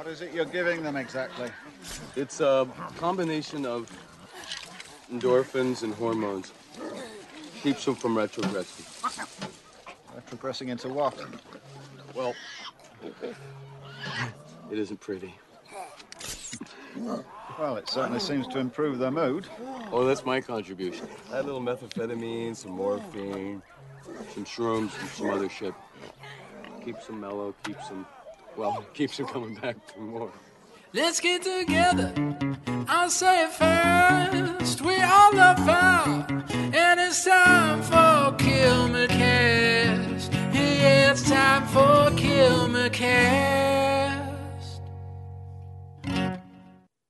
What is it you're giving them exactly? It's a combination of endorphins and hormones. Keeps them from retrogressing. Retrogressing into what? Well, it isn't pretty. Well, it certainly seems to improve their mood. Oh, that's my contribution. Add a little methamphetamine, some morphine, some shrooms, and some other shit. Keeps them mellow, keeps them, well, keeps them coming back for more. Let's get together. I'll say it first. We all love power, and it's time for Kilmercast. Yeah, it's time for Kilmercast.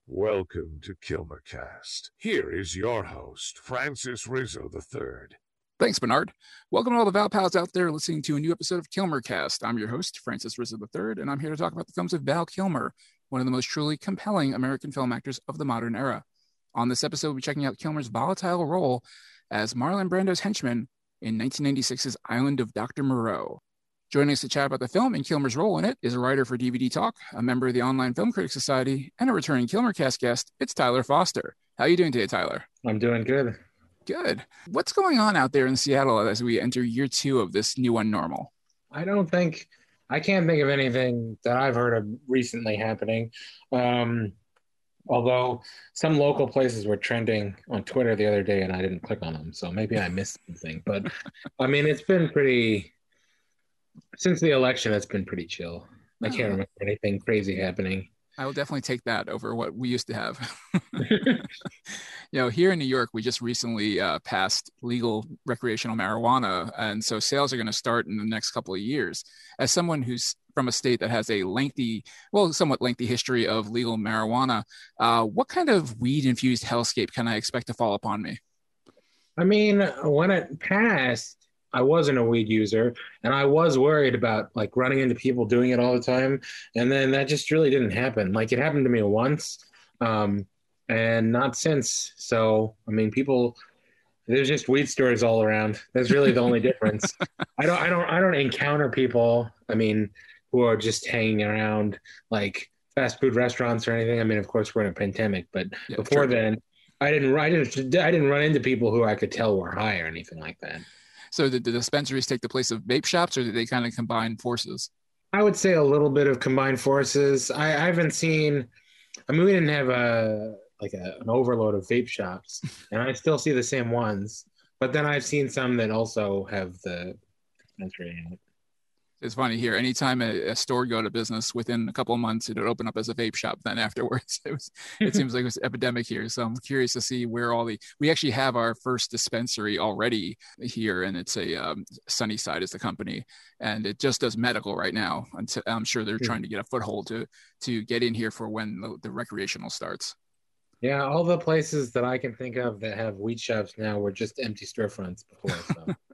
Welcome to Kilmercast. Here is your host, Francis Rizzo III. Thanks, Bernard. Welcome to all the Val Pals out there listening to a new episode of Kilmercast. I'm your host, Francis Rizzo III, and I'm here to talk about the films of Val Kilmer, one of the most truly compelling American film actors of the modern era. On this episode, we'll be checking out Kilmer's volatile role as Marlon Brando's henchman in 1996's Island of Dr. Moreau. Joining us to chat about the film and Kilmer's role in it is a writer for DVD Talk, a member of the Online Film Critics Society, and a returning Kilmercast guest. It's Tyler Foster. How are you doing today, Tyler? I'm doing good. Good. What's going on out there in Seattle as we enter year two of this new one normal? I don't think I can't think of anything that I've heard of recently happening. Um, although some local places were trending on Twitter the other day, and I didn't click on them, so maybe I missed something. But I mean, it's been pretty since the election. It's been pretty chill. I can't remember anything crazy happening. I will definitely take that over what we used to have. you know, here in New York, we just recently uh, passed legal recreational marijuana, and so sales are going to start in the next couple of years. As someone who's from a state that has a lengthy, well, somewhat lengthy history of legal marijuana, uh, what kind of weed-infused hellscape can I expect to fall upon me? I mean, when it passed, I wasn't a weed user and I was worried about like running into people doing it all the time. And then that just really didn't happen. Like it happened to me once um, and not since. So, I mean, people, there's just weed stores all around. That's really the only difference. I don't, I don't, I don't encounter people, I mean, who are just hanging around like fast food restaurants or anything. I mean, of course we're in a pandemic, but Yeah, before true. then, I didn't, I didn't, I didn't run into people who I could tell were high or anything like that. So did the dispensaries take the place of vape shops, or did they kind of combine forces? I would say a little bit of combined forces. I, I haven't seen. I mean, we didn't have a like a, an overload of vape shops, and I still see the same ones. But then I've seen some that also have the dispensary in it. It's funny here. Anytime a, a store go to business, within a couple of months, it would open up as a vape shop. Then afterwards, it was. It seems like it was epidemic here. So I'm curious to see where all the. We actually have our first dispensary already here, and it's a um, Sunnyside is the company, and it just does medical right now. Until, I'm sure they're Hmm. trying to get a foothold to to get in here for when the, the recreational starts. Yeah, all the places that I can think of that have weed shops now were just empty storefronts before. So.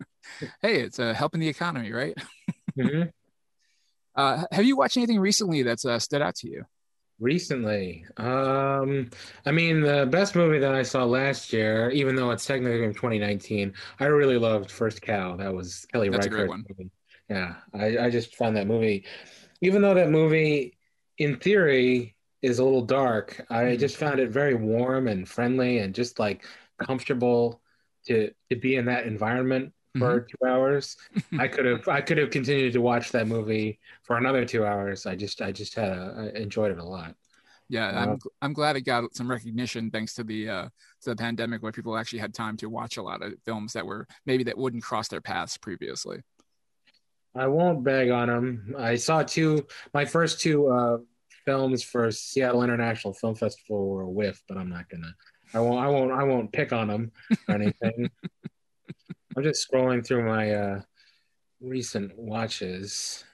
Hey, it's uh, helping the economy, right? Mhm. Uh, have you watched anything recently that's uh, stood out to you? Recently, um, I mean, the best movie that I saw last year, even though it's technically from 2019, I really loved First Cow. That was Kelly That's a great one. movie. Yeah, I, I just found that movie, even though that movie, in theory, is a little dark, I Mhm. just found it very warm and friendly and just like comfortable to to be in that environment for Mm-hmm. two hours. I could have I could have continued to watch that movie for another two hours. I just I just had a, I enjoyed it a lot. Yeah, Uh, I'm I'm glad it got some recognition thanks to the uh, to the pandemic, where people actually had time to watch a lot of films that were maybe that wouldn't cross their paths previously. I won't beg on them. I saw two. My first two uh, films for Seattle International Film Festival were a whiff, but I'm not gonna. I won't. I won't. I won't pick on them or anything. I'm just scrolling through my uh, recent watches.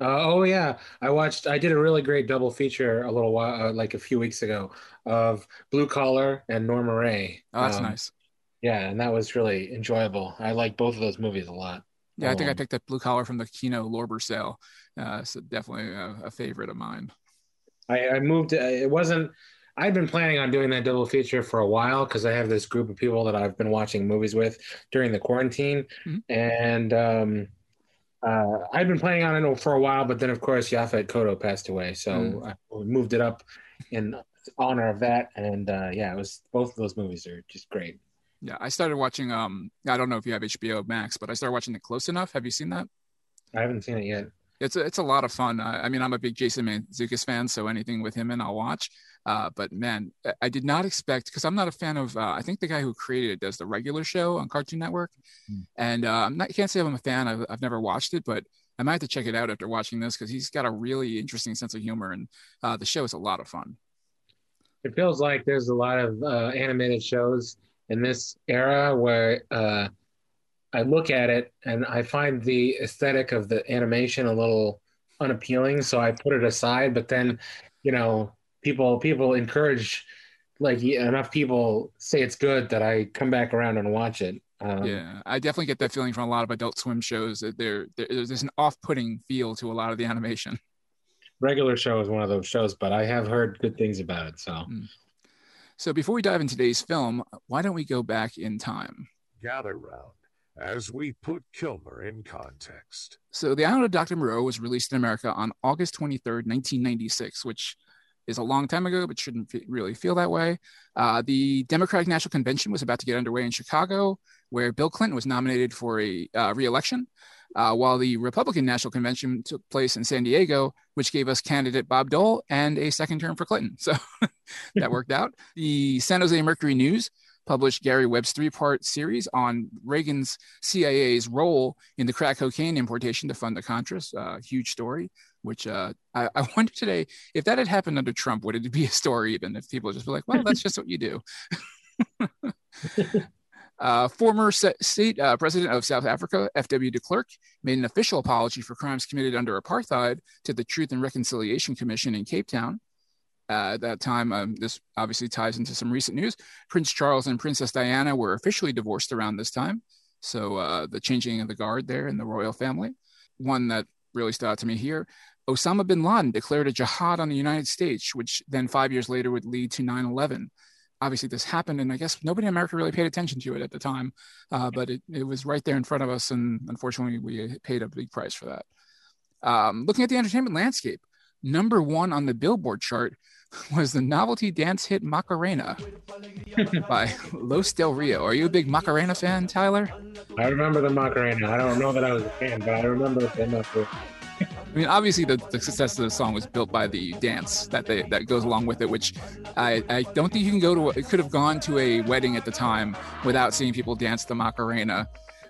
Uh, oh yeah, I watched. I did a really great double feature a little while, uh, like a few weeks ago, of Blue Collar and Norma Rae. Oh, that's Um, nice. Yeah, and that was really enjoyable. I like both of those movies a lot. Yeah, I think I um, picked up Blue Collar from the Kino Lorber sale. Uh, so definitely a, a favorite of mine. I, I moved. It wasn't. I'd been planning on doing that double feature for a while because I have this group of people that I've been watching movies with during the quarantine, Mhm. and um, uh, I've been planning on it for a while, but then of course Yaphet Kotto passed away, so Mm. I moved it up in honor of that. And uh, yeah, it was both of those movies are just great. Yeah, I started watching. Um, I don't know if you have HBO Max, but I started watching it close enough. Have you seen that? I haven't seen it yet. It's a, it's a lot of fun. I, I mean, I'm a big Jason Mantzoukas fan, so anything with him in, I'll watch. Uh, but man, I- did not expect because I'm not a fan of. Uh, I think the guy who created it does the regular show on Cartoon Network, Hmm. and uh, I'm not. Can't say I'm a fan. I've, I've never watched it, but I might have to check it out after watching this because he's got a really interesting sense of humor, and uh, the show is a lot of fun. It feels like there's a lot of uh, animated shows in this era where uh, I look at it and I find the aesthetic of the animation a little unappealing, so I put it aside. But then, you know, people people encourage like enough people say it's good that I come back around and watch it. Um, Yeah, I definitely get that feeling from a lot of Adult Swim shows. That there, there there's an off-putting feel to a lot of the animation. Regular show is one of those shows, but I have heard good things about it. So So before we dive into today's film, why don't we go back in time? Gather round as we put Kilmer in context. So The Island of Dr. Moreau was released in America on August 23rd, 1996, which is a long time ago, but shouldn't fe- really feel that way. Uh, the Democratic National Convention was about to get underway in Chicago, where Bill Clinton was nominated for a uh, reelection, uh, while the Republican National Convention took place in San Diego, which gave us candidate Bob Dole and a second term for Clinton. So that worked out. The San Jose Mercury News published Gary Webb's three part series on Reagan's CIA's role in the crack cocaine importation to fund the Contras. Uh, huge story, which uh, I, I wonder today if that had happened under Trump, would it be a story even if people just be like, well, that's just what you do? Uh, former state uh, president of South Africa, F.W. de Klerk, made an official apology for crimes committed under apartheid to the Truth and Reconciliation Commission in Cape Town. Uh, at that time, um, this obviously ties into some recent news. Prince Charles and Princess Diana were officially divorced around this time. So uh, the changing of the guard there in the royal family. One that really stood out to me here Osama bin Laden declared a jihad on the United States, which then five years later would lead to 9 11 obviously this happened and i guess nobody in america really paid attention to it at the time uh, but it, it was right there in front of us and unfortunately we paid a big price for that um, looking at the entertainment landscape number one on the billboard chart was the novelty dance hit macarena by los del rio are you a big macarena fan tyler I remember the Macarena. I don't know that I was a fan, but I remember it enough. I mean, obviously, the, the success of the song was built by the dance that they that goes along with it, which I, I don't think you can go to. It could have gone to a wedding at the time without seeing people dance the Macarena.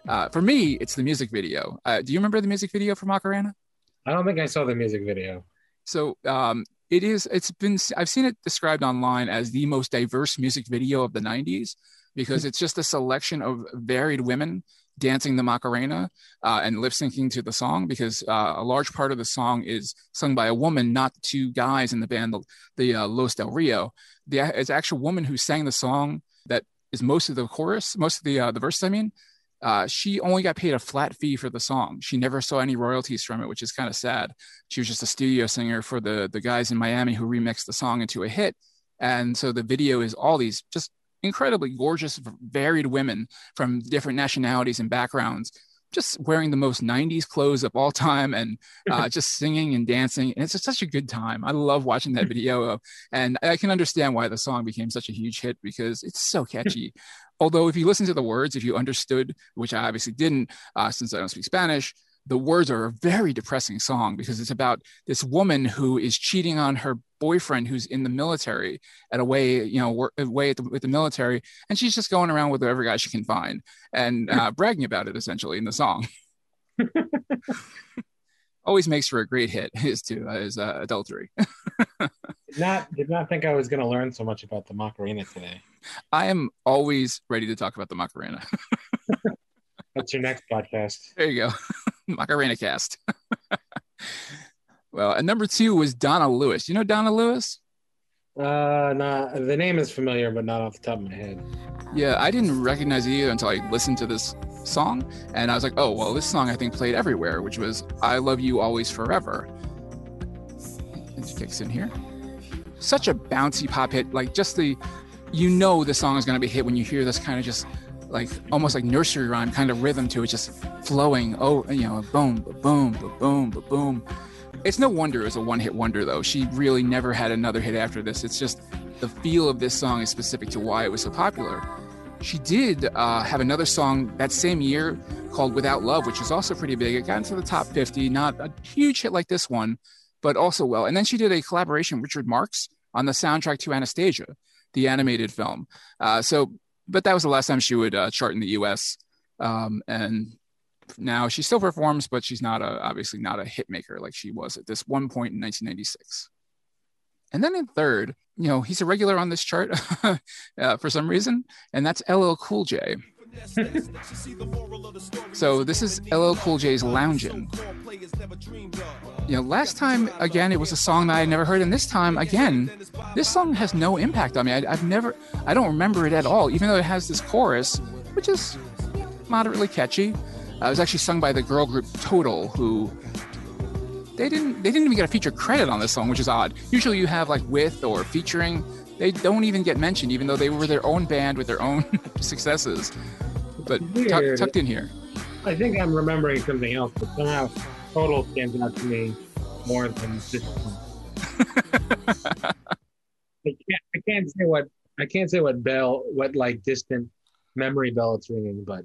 Uh, for me, it's the music video. Uh, do you remember the music video for Macarena? I don't think I saw the music video. So um, it is. It's been. I've seen it described online as the most diverse music video of the '90s because it's just a selection of varied women dancing the Macarena uh, and lip syncing to the song. Because uh, a large part of the song is sung by a woman, not two guys in the band, the, the uh, Los Del Rio. The it's actual woman who sang the song that is most of the chorus, most of the uh, the verses. I mean. Uh, she only got paid a flat fee for the song. She never saw any royalties from it, which is kind of sad she was just a studio singer for the the guys in Miami who remixed the song into a hit. And so the video is all these just incredibly gorgeous, varied women from different nationalities and backgrounds, just wearing the most 90s clothes of all time and uh, just singing and dancing. And it's just such a good time. I love watching that video. And I can understand why the song became such a huge hit because it's so catchy. Although, if you listen to the words, if you understood, which I obviously didn't, uh, since I don't speak Spanish, the words are a very depressing song because it's about this woman who is cheating on her boyfriend who's in the military at a way, you know, away at the, with the military, and she's just going around with whatever guy she can find and uh, bragging about it essentially in the song. Always makes for a great hit is to uh, is uh, adultery. Did not did not think I was going to learn so much about the Macarena today. I am always ready to talk about the Macarena. That's your next podcast. There you go. Macarena cast. well, and number two was Donna Lewis. You know Donna Lewis? Uh, nah, the name is familiar, but not off the top of my head. Yeah, I didn't recognize it either until I listened to this song. And I was like, oh, well, this song I think played everywhere, which was I Love You Always Forever. It kicks in here. Such a bouncy pop hit. Like, just the, you know, the song is going to be hit when you hear this kind of just like almost like nursery rhyme kind of rhythm to it, just flowing. Oh, you know, boom, boom, boom, boom, boom. It's no wonder it was a one-hit wonder, though. She really never had another hit after this. It's just the feel of this song is specific to why it was so popular. She did uh, have another song that same year called Without Love, which is also pretty big. It got into the top 50, not a huge hit like this one, but also well. And then she did a collaboration with Richard Marx on the soundtrack to Anastasia, the animated film. Uh, so, but that was the last time she would uh, chart in the US. Um, and now she still performs, but she's not a, obviously not a hit maker like she was at this one point in 1996. And then in third, you know, he's a regular on this chart uh, for some reason, and that's LL Cool J. so this is LL Cool J's Loungin'. You know, last time again it was a song that I never heard, and this time again, this song has no impact on me. I, I've never, I don't remember it at all, even though it has this chorus, which is moderately catchy. Uh, it was actually sung by the girl group Total, who they didn't they didn't even get a feature credit on this song, which is odd. Usually you have like with or featuring. They don't even get mentioned, even though they were their own band with their own successes. But Weird. tucked in here. I think I'm remembering something else, but somehow Total stands out to me more than this one. I can't, I can't say what I can't say what bell, what like distant memory bell it's ringing, but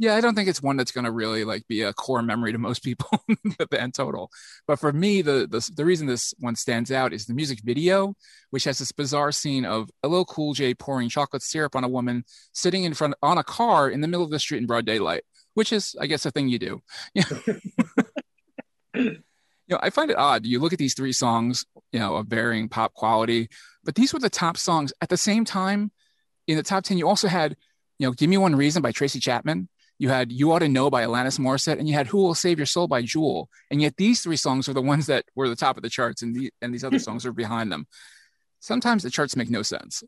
Yeah, I don't think it's one that's going to really like be a core memory to most people, in the band total. But for me, the, the the reason this one stands out is the music video, which has this bizarre scene of LL Cool J pouring chocolate syrup on a woman sitting in front on a car in the middle of the street in broad daylight, which is, I guess, a thing you do. you know, I find it odd. You look at these three songs, you know, of varying pop quality, but these were the top songs at the same time. In the top ten, you also had, you know, "Give Me One Reason" by Tracy Chapman. You had "You Ought to Know" by Alanis Morissette, and you had "Who Will Save Your Soul" by Jewel. And yet, these three songs were the ones that were the top of the charts, and the and these other songs were behind them. Sometimes the charts make no sense.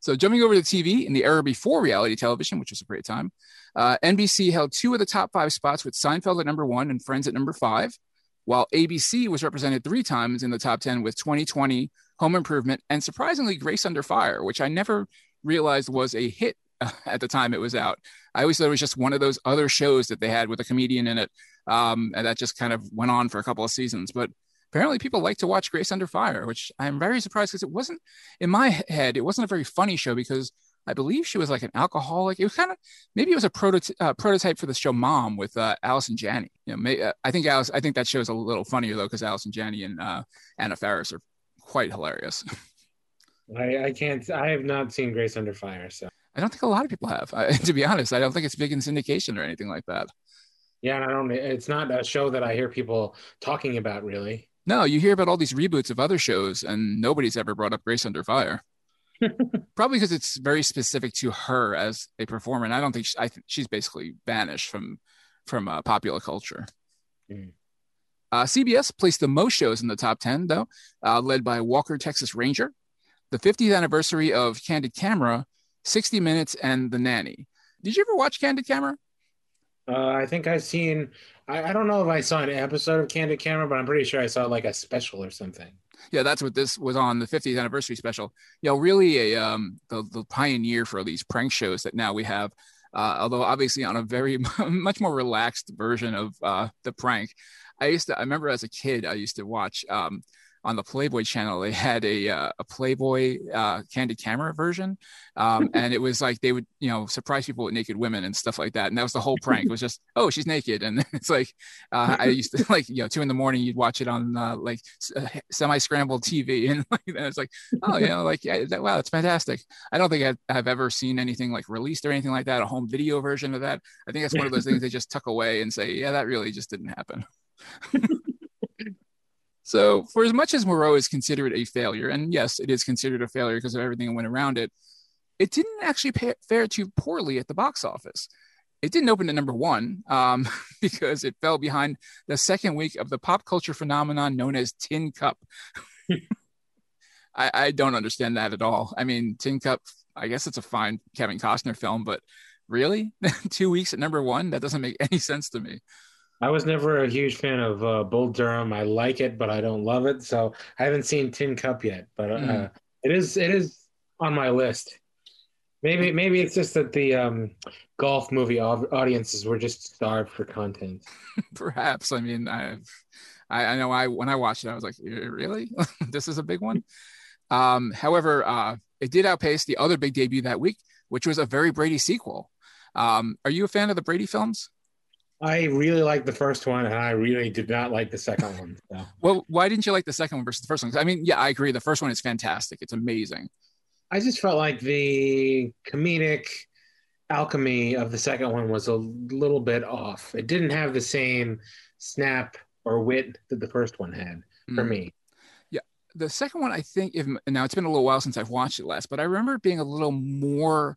So, jumping over to TV in the era before reality television, which was a great time, uh, NBC held two of the top five spots with Seinfeld at number one and Friends at number five, while ABC was represented three times in the top 10 with 2020, Home Improvement, and surprisingly, Grace Under Fire, which I never realized was a hit at the time it was out. I always thought it was just one of those other shows that they had with a comedian in it. Um, and that just kind of went on for a couple of seasons. But apparently people like to watch Grace Under Fire, which I'm very surprised because it wasn't in my head, it wasn't a very funny show because I believe she was like an alcoholic. It was kind of maybe it was a uh, prototype for the show Mom with uh, Allison Janney. You know, may, uh, I think Alice, I think that show's a little funnier though because Allison Janney and uh, Anna Faris are quite hilarious. I, I can't. I have not seen Grace Under Fire, so I don't think a lot of people have. I, to be honest, I don't think it's big in syndication or anything like that. yeah, and I don't. It's not a show that I hear people talking about really. No, you hear about all these reboots of other shows, and nobody's ever brought up Grace Under Fire. Probably because it's very specific to her as a performer, and I don't think she, I think she's basically banished from from uh, popular culture. Mm. Uh, CBS placed the most shows in the top ten, though, uh, led by Walker Texas Ranger, the 50th anniversary of Candid Camera, 60 Minutes, and The Nanny. Did you ever watch Candid Camera? Uh, I think I've seen. I, I don't know if I saw an episode of Candid Camera, but I'm pretty sure I saw like a special or something. yeah, that's what this was on the 50th anniversary special. You know, really a um the, the pioneer for these prank shows that now we have. Uh, although obviously on a very much more relaxed version of uh, the prank. I used to I remember as a kid I used to watch um on the Playboy channel they had a uh, a Playboy uh, candid camera version, um, and it was like they would you know surprise people with naked women and stuff like that, and that was the whole prank. It was just oh she's naked, and it's like uh, I used to like you know two in the morning you'd watch it on uh, like semi scrambled TV, and like it's like oh you know like yeah, that, wow it's fantastic. I don't think I've, I've ever seen anything like released or anything like that, a home video version of that. I think that's one of those things they just tuck away and say yeah that really just didn't happen. So, for as much as Moreau is considered a failure, and yes, it is considered a failure because of everything that went around it, it didn't actually pay, fare too poorly at the box office. It didn't open at number one um, because it fell behind the second week of the pop culture phenomenon known as Tin Cup. I, I don't understand that at all. I mean, Tin Cup, I guess it's a fine Kevin Costner film, but really? Two weeks at number one? That doesn't make any sense to me. I was never a huge fan of uh, Bull Durham. I like it, but I don't love it. So I haven't seen Tin Cup yet, but uh, Mm. it is it is on my list. Maybe maybe it's just that the um, golf movie audiences were just starved for content. Perhaps. I mean, I, I, I know I when I watched it, I was like, really, this is a big one. Um, however, uh, it did outpace the other big debut that week, which was a very Brady sequel. Um, are you a fan of the Brady films? I really liked the first one, and I really did not like the second one. So. Well, why didn't you like the second one versus the first one? I mean, yeah, I agree. The first one is fantastic. It's amazing. I just felt like the comedic alchemy of the second one was a little bit off. It didn't have the same snap or wit that the first one had for Mm. me. Yeah, the second one, I think, if now it's been a little while since I've watched it last, but I remember it being a little more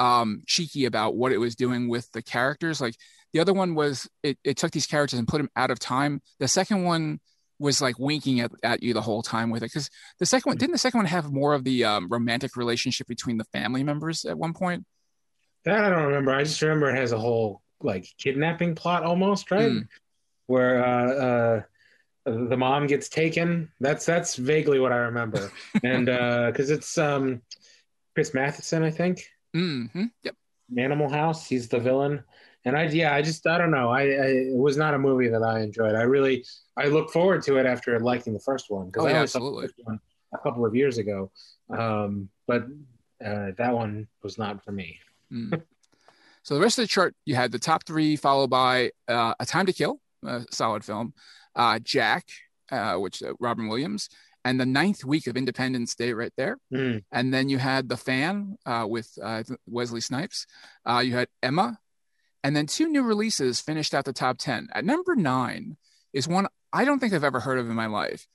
um, cheeky about what it was doing with the characters. Like the other one was, it, it took these characters and put them out of time. The second one was like winking at, at you the whole time with it because the second one didn't the second one have more of the um, romantic relationship between the family members at one point. That I don't remember. I just remember it has a whole like kidnapping plot almost, right? Mm. Where uh, uh, the mom gets taken. That's that's vaguely what I remember, and because it's um, Chris Matheson, I think. Mm-hmm. Yep. Animal House. He's the villain, and I yeah, I just I don't know. I, I it was not a movie that I enjoyed. I really I look forward to it after liking the first one because Oh, I yeah, absolutely. one a couple of years ago, um, but uh, that one was not for me. Mm. so the rest of the chart, you had the top three, followed by uh, A Time to Kill, a solid film, uh, Jack, uh, which uh, Robin Williams, and the ninth week of Independence Day, right there. Mm. And then you had The Fan uh, with uh, Wesley Snipes. Uh, you had Emma, and then two new releases finished out the top ten. At number nine is one I don't think I've ever heard of in my life.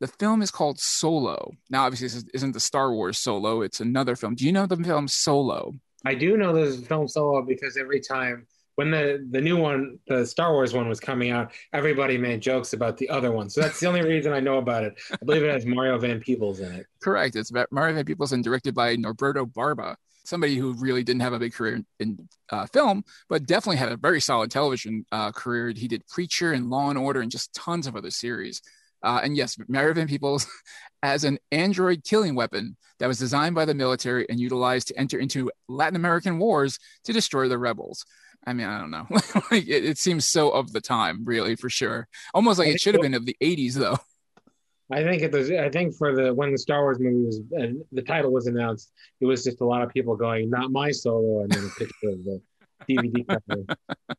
The film is called Solo. Now, obviously, this isn't the Star Wars Solo; it's another film. Do you know the film Solo? I do know this film solo because every time when the the new one, the Star Wars one was coming out, everybody made jokes about the other one. So that's the only reason I know about it. I believe it has Mario Van Peebles in it. Correct. It's about Mario Van Peebles and directed by Norberto Barba, somebody who really didn't have a big career in, in uh, film, but definitely had a very solid television uh, career. He did Preacher and Law and Order and just tons of other series. Uh, and yes, Mario Van Peebles as an android killing weapon that was designed by the military and utilized to enter into Latin American wars to destroy the rebels. I mean, I don't know. like it, it seems so of the time, really, for sure. Almost like it should have been of the 80s, though. I think it was. I think for the when the Star Wars movie was and the title was announced, it was just a lot of people going, "Not my solo," and then a picture of the DVD cover.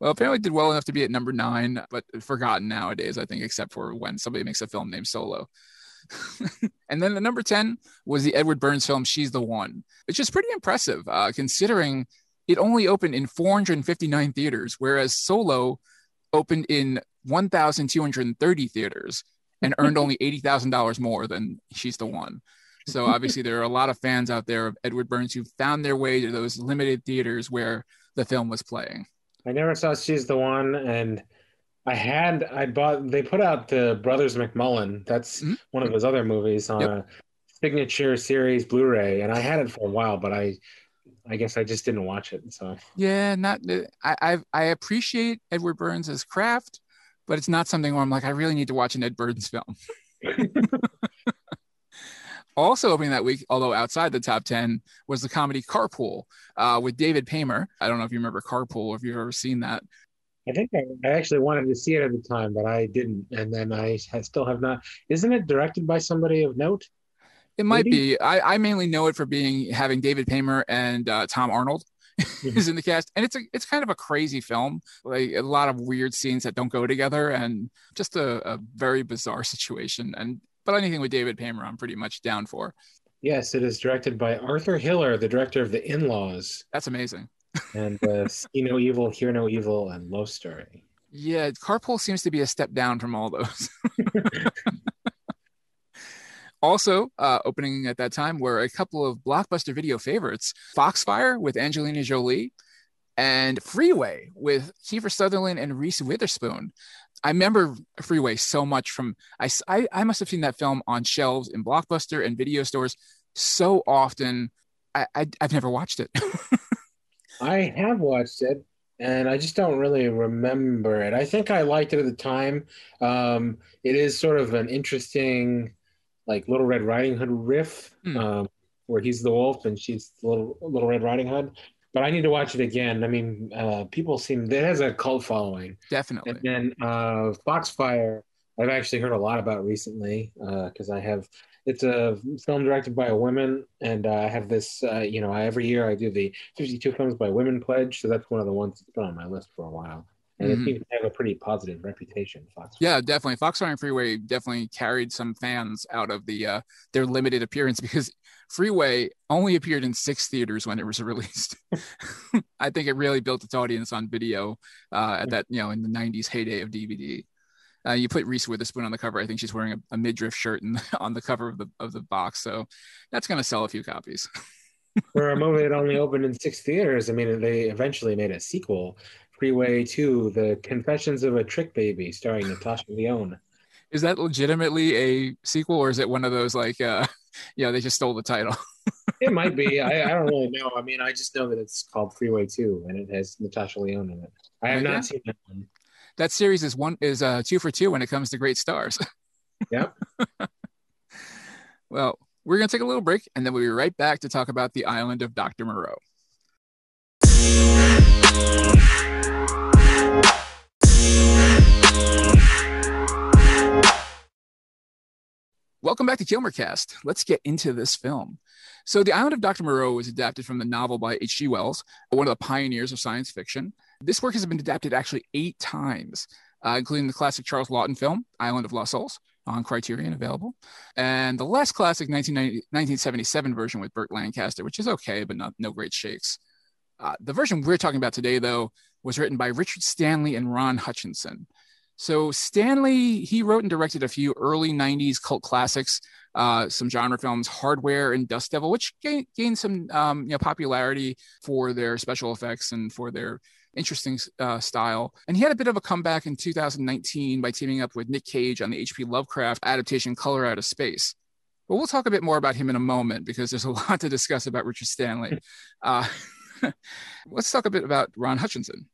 Well, apparently did well enough to be at number nine, but forgotten nowadays, I think, except for when somebody makes a film named Solo. and then the number 10 was the Edward Burns film, She's the One, which is pretty impressive uh, considering it only opened in 459 theaters, whereas Solo opened in 1,230 theaters and earned only $80,000 more than She's the One. So obviously, there are a lot of fans out there of Edward Burns who found their way to those limited theaters where the film was playing. I never saw She's the One, and I had I bought. They put out the Brothers McMullen. That's Mhm. one of his other movies on Yep. a signature series Blu-ray, and I had it for a while, but I, I guess I just didn't watch it. So Yeah, not I I, I appreciate Edward Burns' craft, but it's not something where I'm like I really need to watch an Ed Burns film. also opening that week, although outside the top ten, was the comedy Carpool uh, with David Paymer. I don't know if you remember Carpool or if you've ever seen that. I think I, I actually wanted to see it at the time, but I didn't, and then I, I still have not. Isn't it directed by somebody of note? It might Maybe. be. I, I mainly know it for being having David Paymer and uh, Tom Arnold is in the cast, and it's a it's kind of a crazy film, like a lot of weird scenes that don't go together, and just a, a very bizarre situation. And but anything with David Paymer, I'm pretty much down for. Yes, it is directed by Arthur Hiller, the director of The In-Laws That's amazing. and uh, See No Evil, Hear No Evil, and Love Story. Yeah, Carpool seems to be a step down from all those. Also, uh, opening at that time were a couple of blockbuster video favorites Foxfire with Angelina Jolie and Freeway with Kiefer Sutherland and Reese Witherspoon. I remember Freeway so much from, I, I, I must have seen that film on shelves in Blockbuster and video stores so often. I, I, I've never watched it. I have watched it, and I just don't really remember it. I think I liked it at the time. Um, it is sort of an interesting, like Little Red Riding Hood riff. Hmm. Um, where he's the wolf and she's the little Little Red Riding Hood. But I need to watch it again. I mean, uh, people seem it has a cult following. Definitely. And then uh, Foxfire, I've actually heard a lot about recently because I have. It's a film directed by a woman, and uh, I have this. Uh, you know, every year I do the 52 films by women pledge, so that's one of the ones that's been on my list for a while, and Mhm. it seems to have a pretty positive reputation. Foxfire. Yeah, definitely. Foxfire and Freeway definitely carried some fans out of the uh, their limited appearance because Freeway only appeared in six theaters when it was released. I think it really built its audience on video uh, at that you know in the '90s heyday of DVD. Uh, you put Reese Witherspoon on the cover. I think she's wearing a, a midriff shirt in, on the cover of the of the box, so that's going to sell a few copies. For a movie that only opened in six theaters, I mean, they eventually made a sequel, Freeway 2, The Confessions of a Trick Baby, starring Natasha Lyonne. Is that legitimately a sequel, or is it one of those like, uh, yeah, they just stole the title? It might be. I, I don't really know. I mean, I just know that it's called Freeway 2 and it has Natasha Lyonne in it. I have Okay. not seen that one. that series is one is uh, two for two when it comes to great stars. Yep. well, we're gonna take a little break, and then we'll be right back to talk about the island of Dr. Moreau. Welcome back to Kilmercast. Let's get into this film. So, The Island of Dr. Moreau was adapted from the novel by H.G. Wells, one of the pioneers of science fiction. This work has been adapted actually eight times, uh, including the classic Charles Laughton film, Island of Lost Souls, on Criterion available, and the less classic 1977 version with Burt Lancaster, which is okay, but not no great shakes. Uh, the version we're talking about today, though, was written by Richard Stanley and Ron Hutchinson. So Stanley, he wrote and directed a few early 90s cult classics, uh, some genre films, Hardware and Dust Devil, which gained, gained some um, you know, popularity for their special effects and for their interesting uh, style. And he had a bit of a comeback in 2019 by teaming up with Nick Cage on the H.P. Lovecraft adaptation Color Out of Space. But we'll talk a bit more about him in a moment because there's a lot to discuss about Richard Stanley. Uh, let's talk a bit about Ron Hutchinson.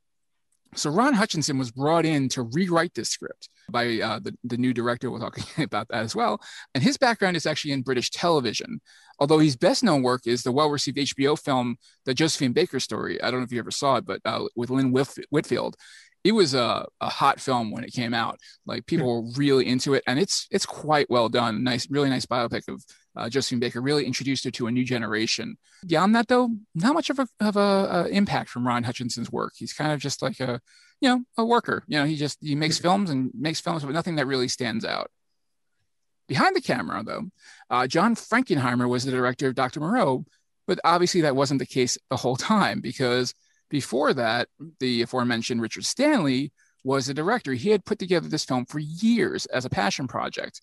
So Ron Hutchinson was brought in to rewrite this script by uh, the, the new director. We'll talk about that as well. And his background is actually in British television, although his best known work is the well-received HBO film, The Josephine Baker Story. I don't know if you ever saw it, but uh, with Lynn Whitfield. It was a, a hot film when it came out. Like people were really into it, and it's it's quite well done. Nice, really nice biopic of uh, Josephine Baker. Really introduced her to a new generation. Beyond that, though, not much of a of a, a impact from Ron Hutchinson's work. He's kind of just like a you know a worker. You know, he just he makes films and makes films, but nothing that really stands out. Behind the camera, though, uh, John Frankenheimer was the director of Dr. Moreau, but obviously that wasn't the case the whole time because before that, the aforementioned Richard Stanley was the director. He had put together this film for years as a passion project.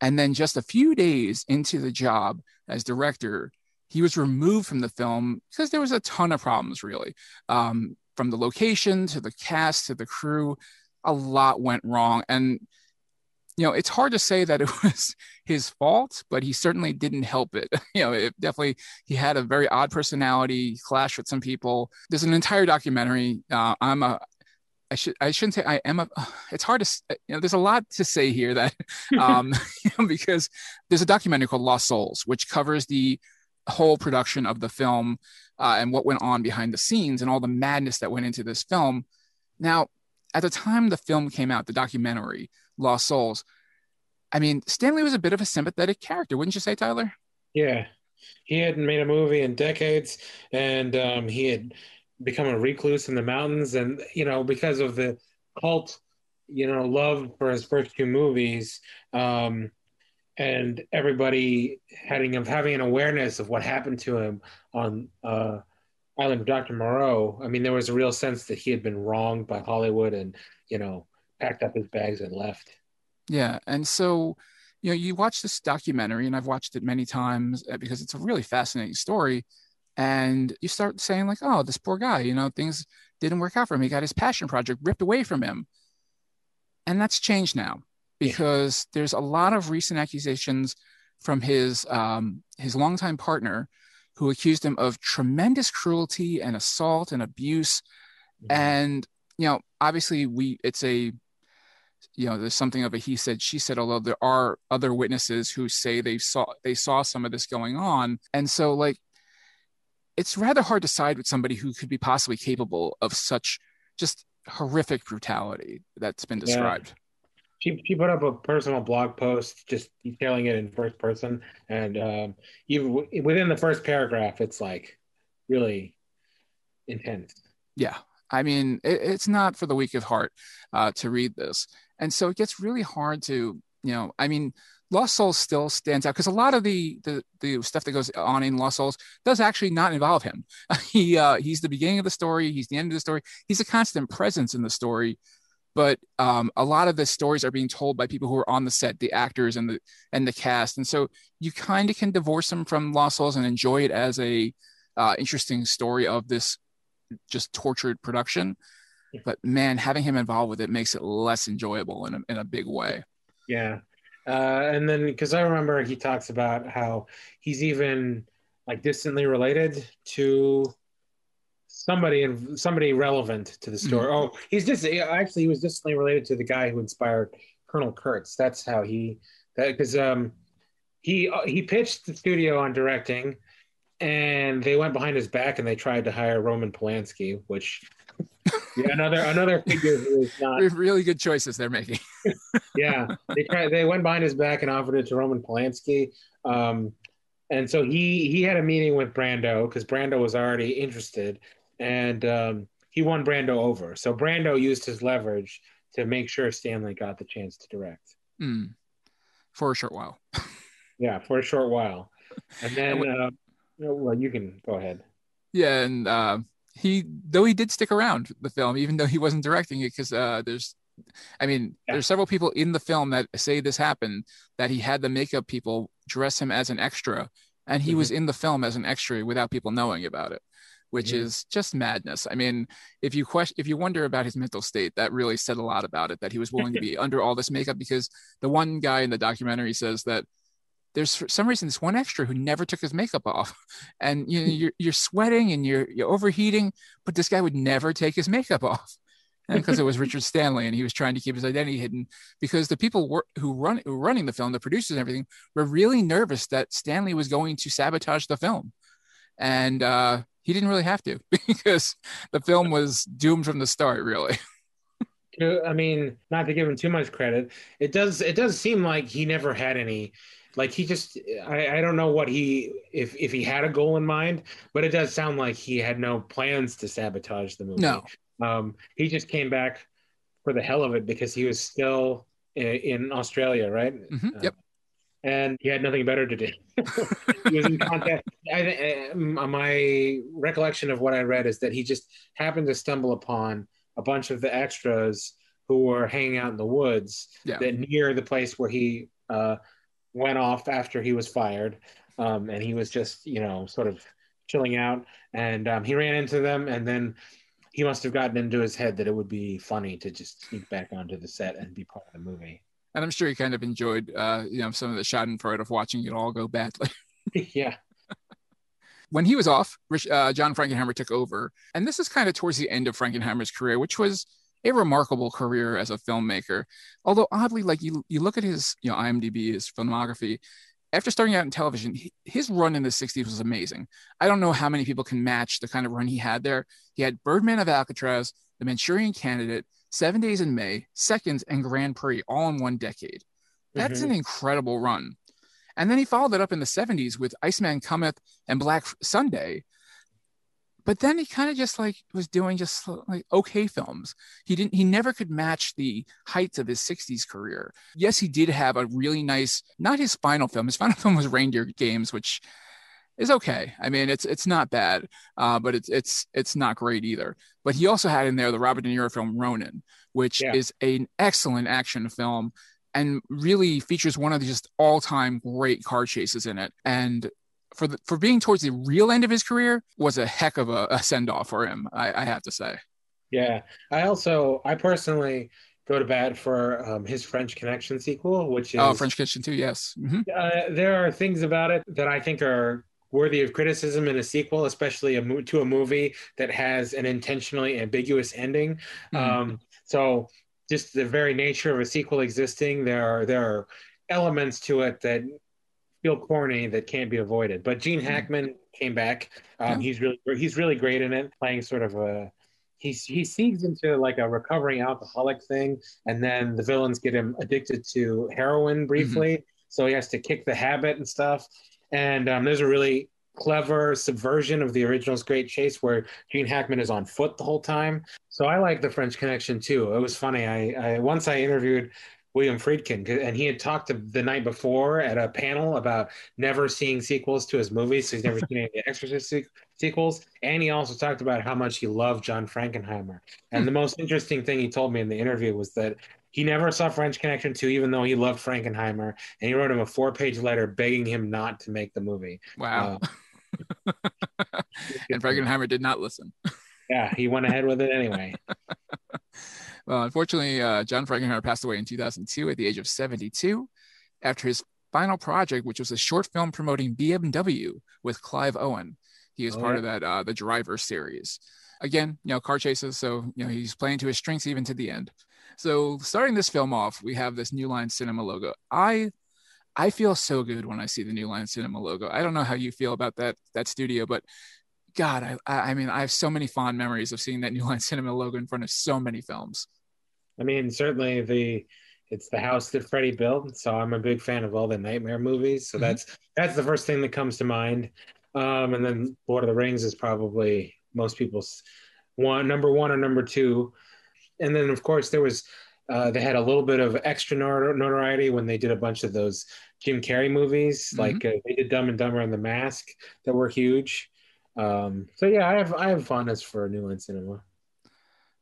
And then just a few days into the job as director, he was removed from the film because there was a ton of problems, really. Um, from the location to the cast to the crew, a lot went wrong. And, you know, it's hard to say that it was his fault, but he certainly didn't help it. You know, it definitely, he had a very odd personality, clashed with some people. There's an entire documentary. Uh, I'm a, I should I shouldn't say I am a. It's hard to s- you know. There's a lot to say here that um, because there's a documentary called Lost Souls, which covers the whole production of the film uh, and what went on behind the scenes and all the madness that went into this film. Now, at the time the film came out, the documentary Lost Souls, I mean, Stanley was a bit of a sympathetic character, wouldn't you say, Tyler? Yeah. He hadn't made a movie in decades, and um, he had become a recluse in the mountains. And, you know, because of the cult, you know, love for his first two movies, um, and everybody having of having an awareness of what happened to him on uh, Island of Dr. Moreau. I mean, there was a real sense that he had been wronged by Hollywood and, you know, packed up his bags and left. Yeah. And so, you know, you watch this documentary, and I've watched it many times uh, because it's a really fascinating story. And you start saying, like, oh, this poor guy, you know, things didn't work out for him. He got his passion project ripped away from him. And that's changed now because there's a lot of recent accusations from his um, his longtime partner who accused him of tremendous cruelty and assault and abuse and you know obviously we it's a you know there's something of a he said she said although there are other witnesses who say they saw they saw some of this going on. And so like it's rather hard to side with somebody who could be possibly capable of such just horrific brutality that's been Yeah. described. She, she put up a personal blog post just detailing it in first person, and um, even w- within the first paragraph, it's like really intense. yeah. I mean it, it's not for the weak of heart uh, to read this and so it gets really hard to you know i mean lost souls still stands out because a lot of the, the the stuff that goes on in lost souls does actually not involve him. He uh he's the beginning of the story he's the end of the story he's a constant presence in the story. But um, a lot of the stories are being told by people who are on the set the actors and the and the cast. And so you kind of can divorce them from lost souls and enjoy it as a uh, interesting story of this just tortured production but man having him involved with it makes it less enjoyable in a, in a big way Yeah. Uh, and then because I remember he talks about how he's even like distantly related to somebody and somebody relevant to the story. Oh, he's just actually he was distantly related to the guy who inspired Colonel Kurtz. That's how he that because um he he pitched the studio on directing and they went behind his back and they tried to hire Roman Polanski, which yeah, another another figure who is not really good choices they're making yeah, they tried. They went behind his back and offered it to Roman Polanski, um, and so he he had a meeting with Brando because Brando was already interested, and um, he won Brando over. So Brando used his leverage to make sure Stanley got the chance to direct. Mm. for a short while Yeah, for a short while, and then And uh, well, you can go ahead. yeah and uh, he though he did stick around the film even though he wasn't directing it because uh, there's i mean Yeah. there's several people in the film that say this happened that he had the makeup people dress him as an extra and he was in the film as an extra without people knowing about it which is just madness. I mean if you question if you wonder about his mental state that really said a lot about it that he was willing to be under all this makeup because the one guy in the documentary says that there's for some reason this one extra who never took his makeup off and you know, you're you're sweating and you're you're overheating, but this guy would never take his makeup off. Because it was Richard Stanley and he was trying to keep his identity hidden because the people were, who run who were running the film, the producers and everything, were really nervous that Stanley was going to sabotage the film. And uh, he didn't really have to because the film was doomed from the start, really. I mean, not to give him too much credit, it does it does seem like he never had any like he just I, I don't know what he if if he had a goal in mind, but it does sound like he had no plans to sabotage the movie. No. Um he just came back for the hell of it because he was still in, in Australia, right? Mhm, Uh, yep. And he had nothing better to do. he was in contact. I, thi- uh, my recollection of what I read is that he just happened to stumble upon a bunch of the extras who were hanging out in the woods Yeah. that near the place where he uh, went off after he was fired, um, and he was just you know sort of chilling out, and um, he ran into them, and then he must have gotten into his head that it would be funny to just sneak back onto the set and be part of the movie. And I'm sure he kind of enjoyed, uh, you know, some of the Schadenfreude of watching it all go badly. yeah, when he was off, uh, John Frankenheimer took over. And this is kind of towards the end of Frankenheimer's career, which was a remarkable career as a filmmaker. Although oddly, like you, you look at his, you know, IMDb, his filmography. After starting out in television, his run in the '60s was amazing. I don't know how many people can match the kind of run he had there. He had Birdman of Alcatraz, The Manchurian Candidate, Seven Days in May, Seconds, and Grand Prix, all in one decade. That's Mhm. an incredible run. And then he followed it up in the 70s with Iceman Cometh and Black Sunday. But then he kind of just like was doing just like okay films. He didn't he never could match the heights of his 60s career. Yes, he did have a really nice, not his final film. His final film was Reindeer Games, which is okay. I mean, it's it's not bad, uh, but it's it's it's not great either. But he also had in there the Robert De Niro film Ronin, which Yeah. is an excellent action film and really features one of the just all-time great car chases in it. And for the, for being towards the real end of his career was a heck of a, a send-off for him. I, I have to say. yeah. I also, I personally go to bat for um, his French Connection sequel, which is Oh, French Connection too. Yes. hmm Uh, there are things about it that I think are worthy of criticism in a sequel, especially a mo- to a movie that has an intentionally ambiguous ending. Mhm. Um, so just the very nature of a sequel existing, there are there are elements to it that feel corny that can't be avoided. But Gene Hackman came back. Um, He's really he's really great in it, playing sort of a he's he seeks into like a recovering alcoholic thing, and then the villains get him addicted to heroin briefly, so he has to kick the habit and stuff. And um, there's a really clever subversion of the original's Great Chase where Gene Hackman is on foot the whole time. So I like the French Connection too. It was funny. I, I once I interviewed William Friedkin, and he had talked to the night before at a panel about never seeing sequels to his movies. So he's never seen any of the Exorcist se- sequels. And he also talked about how much he loved John Frankenheimer. And the most interesting thing he told me in the interview was that he never saw French Connection 2, even though he loved Frankenheimer. And he wrote him a four page letter begging him not to make the movie. Wow. Uh, and Frankenheimer did not listen. yeah, he went ahead with it anyway. Well, unfortunately, uh, John Frankenheimer passed away in 2002 at the age of 72 after his final project, which was a short film promoting BMW with Clive Owen. He was Oh, part yeah. of that uh, the Driver series. Again, you know, car chases, so you know he's playing to his strengths even to the end. So, starting this film off, we have this New Line Cinema logo. I I feel so good when I see the New Line Cinema logo. I don't know how you feel about that that studio, but God, I I mean, I have so many fond memories of seeing that New Line Cinema logo in front of so many films. I mean, certainly the it's the house that Freddie built. So I'm a big fan of all the Nightmare movies. So Mhm. that's that's the first thing that comes to mind. Um, and then Lord of the Rings is probably most people's one number one or number two. And then of course there was uh, they had a little bit of extra notor- notoriety when they did a bunch of those Jim Carrey movies, Mhm. like uh, they did Dumb and Dumber and The Mask, that were huge. Um, so yeah, I have I have fondness for New Line Cinema.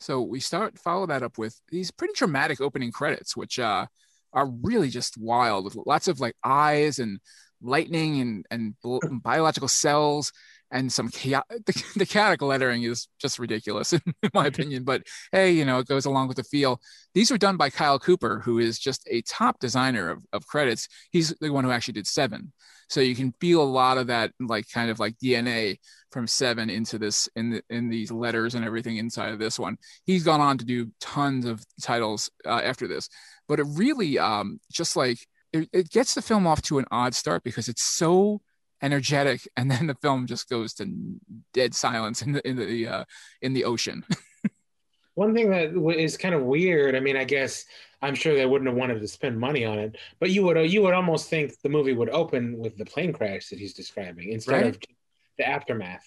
So we start follow that up with these pretty dramatic opening credits, which uh, are really just wild with lots of like eyes and lightning and and biological cells and some chaos- the, the chaotic lettering is just ridiculous in my opinion. But hey, you know it goes along with the feel. These were done by Kyle Cooper, who is just a top designer of, of credits. He's the one who actually did Seven, so you can feel a lot of that like kind of like DNA from Seven into this in the, in these letters and everything inside of this one he's gone on to do tons of titles uh, after this but it really um just like it, it gets the film off to an odd start because it's so energetic and then the film just goes to dead silence in the in the uh, in the ocean One thing that is kind of weird. I mean, I guess I'm sure they wouldn't have wanted to spend money on it, but you would you would almost think the movie would open with the plane crash that he's describing instead Right. of the aftermath.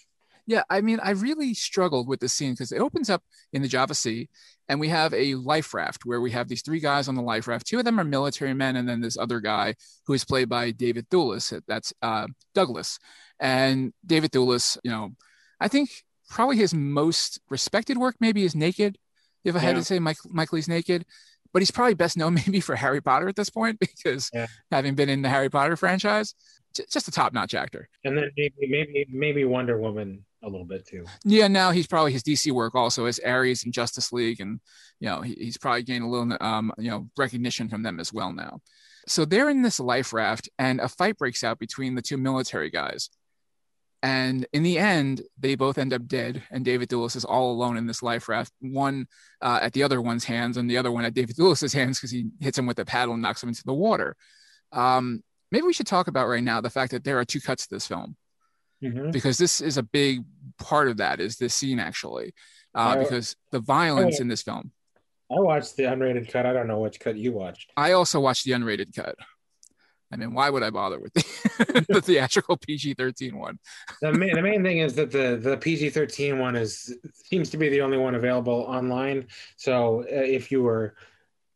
yeah i mean i really struggled with this scene because it opens up in the java sea and we have a life raft where we have these three guys on the life raft. Two of them are military men and then this other guy who is played by david thewlis. That's uh, douglas. And david thewlis you know i think probably his most respected work maybe is naked if i had to say mike mike leigh's naked but he's probably best known maybe for harry potter at this point because Yeah. having been in the harry potter franchise just a top-notch actor And then maybe maybe maybe Wonder Woman a little bit too. yeah, now he's probably his DC work also as Ares and Justice League, and you know he, he's probably gained a little um you know recognition from them as well now. So they're in this life raft, and a fight breaks out between the two military guys. And in the end, they both end up dead, and David Thewlis is all alone in this life raft. One uh, at the other one's hands, and the other one at David Thewlis's hands because he hits him with a paddle and knocks him into the water. Um, maybe we should talk about right now the fact that there are two cuts to this film Mhm. because this is a big part of that is this scene actually uh, I- because the violence in this film I watched the unrated cut. I don't know which cut you watched. i also watched the unrated cut i mean why would i bother with the, the theatrical pg-13 one The main, the main thing is that the the PG thirteen one is seems to be the only one available online. So uh, if you were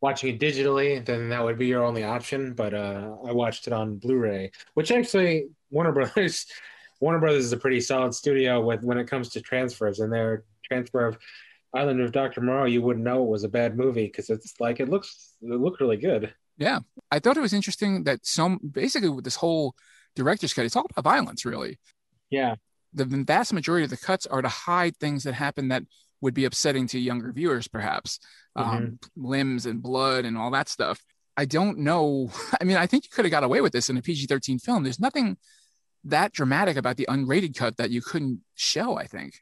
watching it digitally, then that would be your only option. But uh, I watched it on Blu-ray, which actually Warner Brothers Warner Brothers is a pretty solid studio with when it comes to transfers, and their transfer of Island of Dr. Moreau, you wouldn't know it was a bad movie because it's like it looks it looked really good. yeah i thought it was interesting that some basically with this whole director's cut it's all about violence really Yeah, the vast majority of the cuts are to hide things that happen that would be upsetting to younger viewers, perhaps um, limbs and blood and all that stuff. I don't know. I mean, I think you could have got away with this in a PG 13 film. There's nothing that dramatic about the unrated cut that you couldn't show, I think.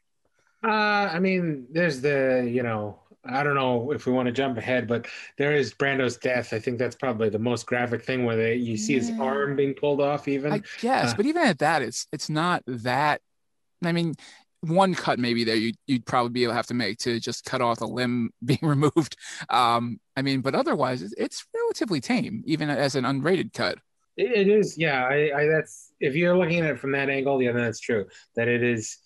Uh, I mean, there's the you know I don't know if we want to jump ahead, but there is Brando's death. I think that's probably the most graphic thing where they, you see his Yeah. arm being pulled off. Even I guess, Uh, but even at that, it's it's not that. I mean, one cut maybe there you you'd probably be able to have to make to just cut off a limb being removed. Um, I mean, but otherwise, it's, it's relatively tame, even as an unrated cut. It, it is, yeah. I, I that's if you're looking at it from that angle, yeah, that's true. That it is.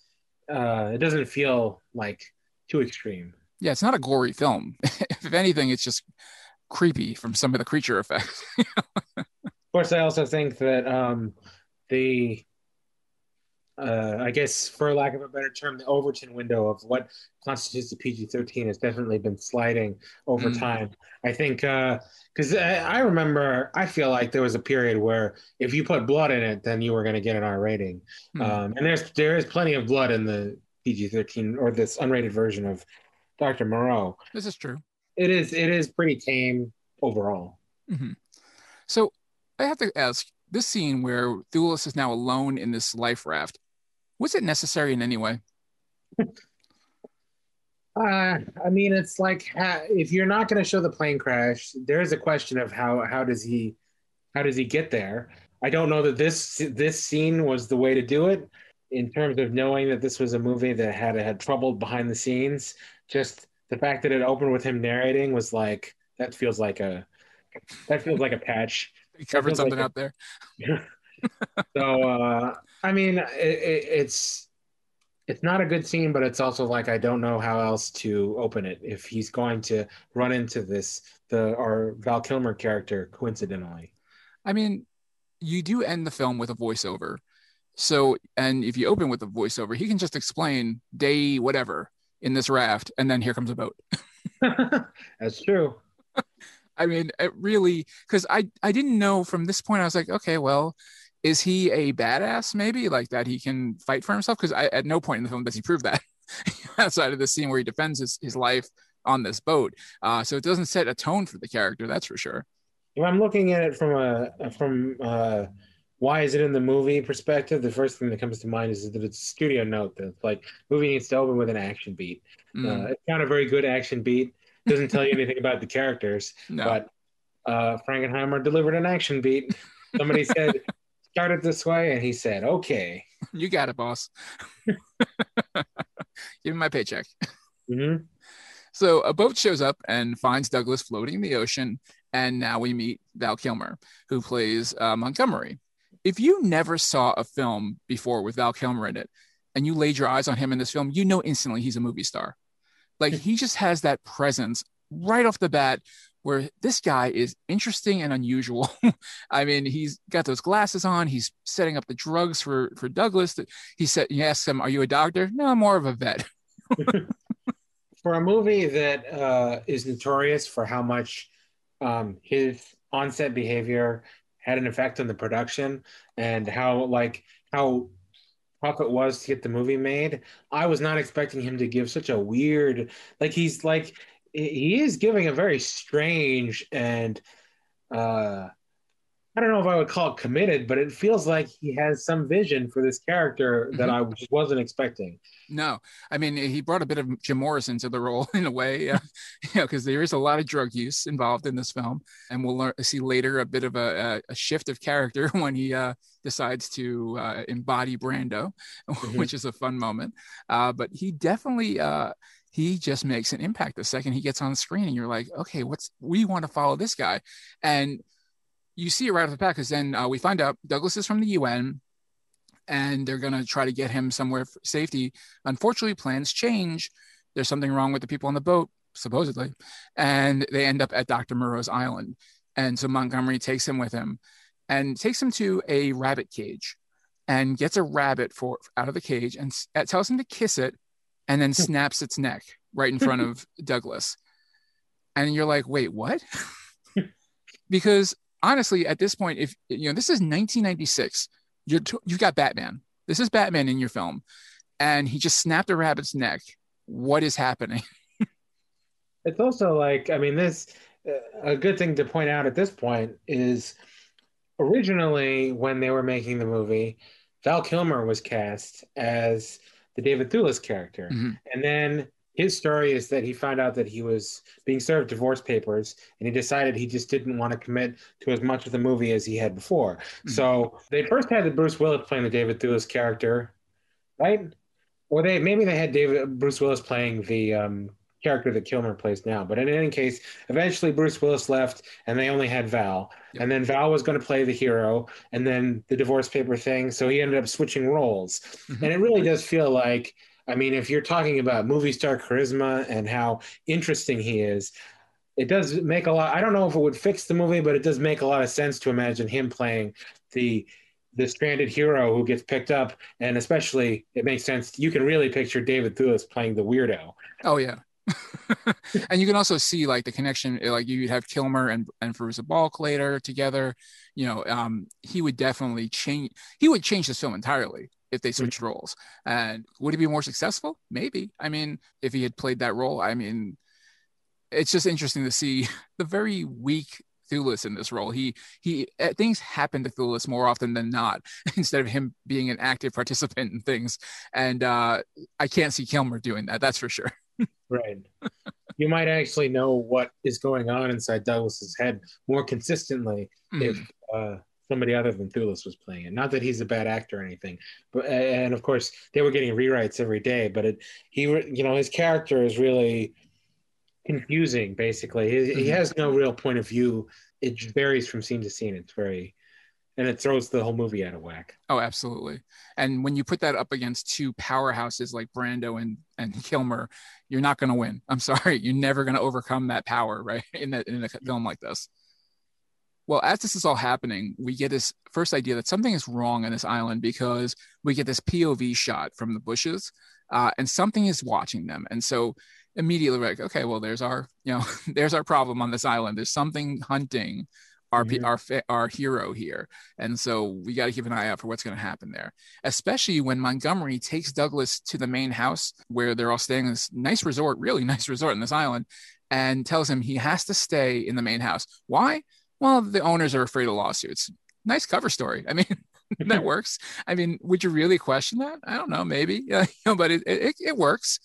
Uh, it doesn't feel like too extreme. Yeah, it's not a gory film. if anything, it's just creepy from some of the creature effects. Of course, I also think that um, the, uh, I guess, for lack of a better term, the Overton window of what constitutes a PG 13 has definitely been sliding over Mm. time. I think, uh because I, I remember, I feel like there was a period where if you put blood in it, then you were going to get an R rating. Hmm. Um, and there's there is plenty of blood in the PG 13 or this unrated version of Dr. Moreau. this is true. It is it is pretty tame overall. hmm So I have to ask this scene where Thewlis is now alone in this life raft. Was it necessary in any way? Uh, I mean, it's like if you're not going to show the plane crash, there is a question of how how does he how does he get there? I don't know that this this scene was the way to do it in terms of knowing that this was a movie that had had trouble behind the scenes. Just the fact that it opened with him narrating was like that feels like a that feels like a patch. You covered like something a- out there. so uh, I mean, it, it, it's it's not a good scene, but it's also like I don't know how else to open it if he's going to run into this the our Val Kilmer character coincidentally. I mean, you do end the film with a voiceover. So, and if you open with a voiceover, he can just explain day whatever in this raft, and then here comes a boat. That's true. I mean, it really, because I I didn't know from this point. I was like, okay, well, is he a badass? Maybe like that he can fight for himself? Because at no point in the film does he prove that outside of the scene where he defends his his life on this boat. Uh, so it doesn't set a tone for the character, that's for sure. If I'm looking at it from a from uh, why is it in the movie perspective, the first thing that comes to mind is that it's a studio note that like movie needs to open with an action beat. Mm, Uh, it's not a very good action beat. Doesn't tell you anything about the characters. no, but uh, Frankenheimer delivered an action beat. Somebody said, "Start it this way," and he said, "Okay." you got it, boss. Give me my paycheck. hmm So a boat shows up and finds Douglas floating in the ocean, and now we meet Val Kilmer, who plays uh, Montgomery. If you never saw a film before with Val Kilmer in it, and you laid your eyes on him in this film, you know instantly he's a movie star. Like he just has that presence right off the bat, where this guy is interesting and unusual. I mean, he's got those glasses on. He's setting up the drugs for for Douglas. He said, he asks him, "Are you a doctor?" No, I'm more of a vet. For a movie that uh, is notorious for how much um, his on-set behavior had an effect on the production and how like how tough it was to get the movie made, I was not expecting him to give such a weird like he's like he is giving a very strange and uh I don't know if I would call it committed, but it feels like he has some vision for this character that I just wasn't expecting. No, I mean he brought a bit of Jim Morrison to the role in a way, uh, you know, because there is a lot of drug use involved in this film, and we'll learn, see later a bit of a, a, a shift of character when he uh, decides to uh, embody Brando, which is a fun moment. Uh, but he definitely uh, he just makes an impact the second he gets on the screen, and you're like, okay, what's we want to follow this guy, and you see it right off the bat because then uh, we find out Douglas is from the UN and they're going to try to get him somewhere for safety. Unfortunately, plans change. There's something wrong with the people on the boat, supposedly, and they end up at Dr. Moreau's island. And so Montgomery takes him with him and takes him to a rabbit cage and gets a rabbit for out of the cage and uh, tells him to kiss it and then snaps its neck right in front of Douglas. And you're like, wait, what? because honestly, at this point, if you know, this is 1996, you're t- you've got Batman. This is Batman in your film, and he just snapped a rabbit's neck. What is happening? It's also like, I mean, this uh, a good thing to point out at this point is originally when they were making the movie, Val Kilmer was cast as the David Thewlis character, Mhm. and then his story is that he found out that he was being served divorce papers and he decided he just didn't want to commit to as much of the movie as he had before. So they first had the Bruce Willis playing the David Thewlis character, right? Or they maybe they had David Bruce Willis playing the um, character that Kilmer plays now. But in any case, eventually Bruce Willis left and they only had Val. Yep. And then Val was going to play the hero and then the divorce paper thing. So he ended up switching roles. Mhm. And it really does feel like, I mean, if you're talking about movie star charisma and how interesting he is, it does make a lot. I don't know if it would fix the movie, but it does make a lot of sense to imagine him playing the the stranded hero who gets picked up, and especially it makes sense. You can really picture David Thewlis playing the weirdo. Oh yeah. and you can also see like the connection, like you'd have Kilmer and and Fairuza Balk later together. You know, um, he would definitely change. He would change this film entirely if they switched roles. And would he be more successful? Maybe. I mean, if he had played that role, I mean, it's just interesting to see the very weak Thewlis in this role. He he uh, things happen to Thewlis more often than not instead of him being an active participant in things. And uh, I can't see Kilmer doing that. That's for sure. Right. you might actually know what is going on inside Douglas's head more consistently Mhm. if uh, somebody other than Thewlis was playing it. Not that he's a bad actor or anything, but and of course they were getting rewrites every day. But it, he, you know, his character is really confusing. Basically, he, he Mhm. has no real point of view. It varies from scene to scene. It's very, and it throws the whole movie out of whack. Oh, absolutely. And when you put that up against two powerhouses like Brando and and Kilmer, you're not going to win. I'm sorry, you're never going to overcome that power, right? In that in a film like this. Well, as this is all happening, we get this first idea that something is wrong on this island because we get this POV shot from the bushes, uh, and something is watching them. And so immediately we're like, okay, well, there's our, you know, there's our problem on this island. There's something hunting our Mhm. our our hero here, and so we got to keep an eye out for what's going to happen there. Especially when Montgomery takes Douglas to the main house where they're all staying in this nice resort, really nice resort in this island, and tells him he has to stay in the main house. Why? Well, the owners are afraid of lawsuits. Nice cover story. I mean, that works. I mean, would you really question that? I don't know, maybe, yeah, you know, but it, it, it works.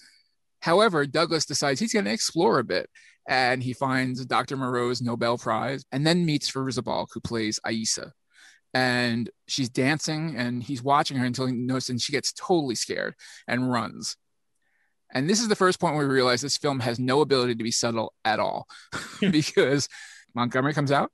However, Douglas decides he's going to explore a bit and he finds Dr. Moreau's Nobel Prize and then meets Fairuza Balk, who plays Aisa. And she's dancing and he's watching her until he notices and she gets totally scared and runs. And this is the first point where we realize this film has no ability to be subtle at all because Montgomery comes out,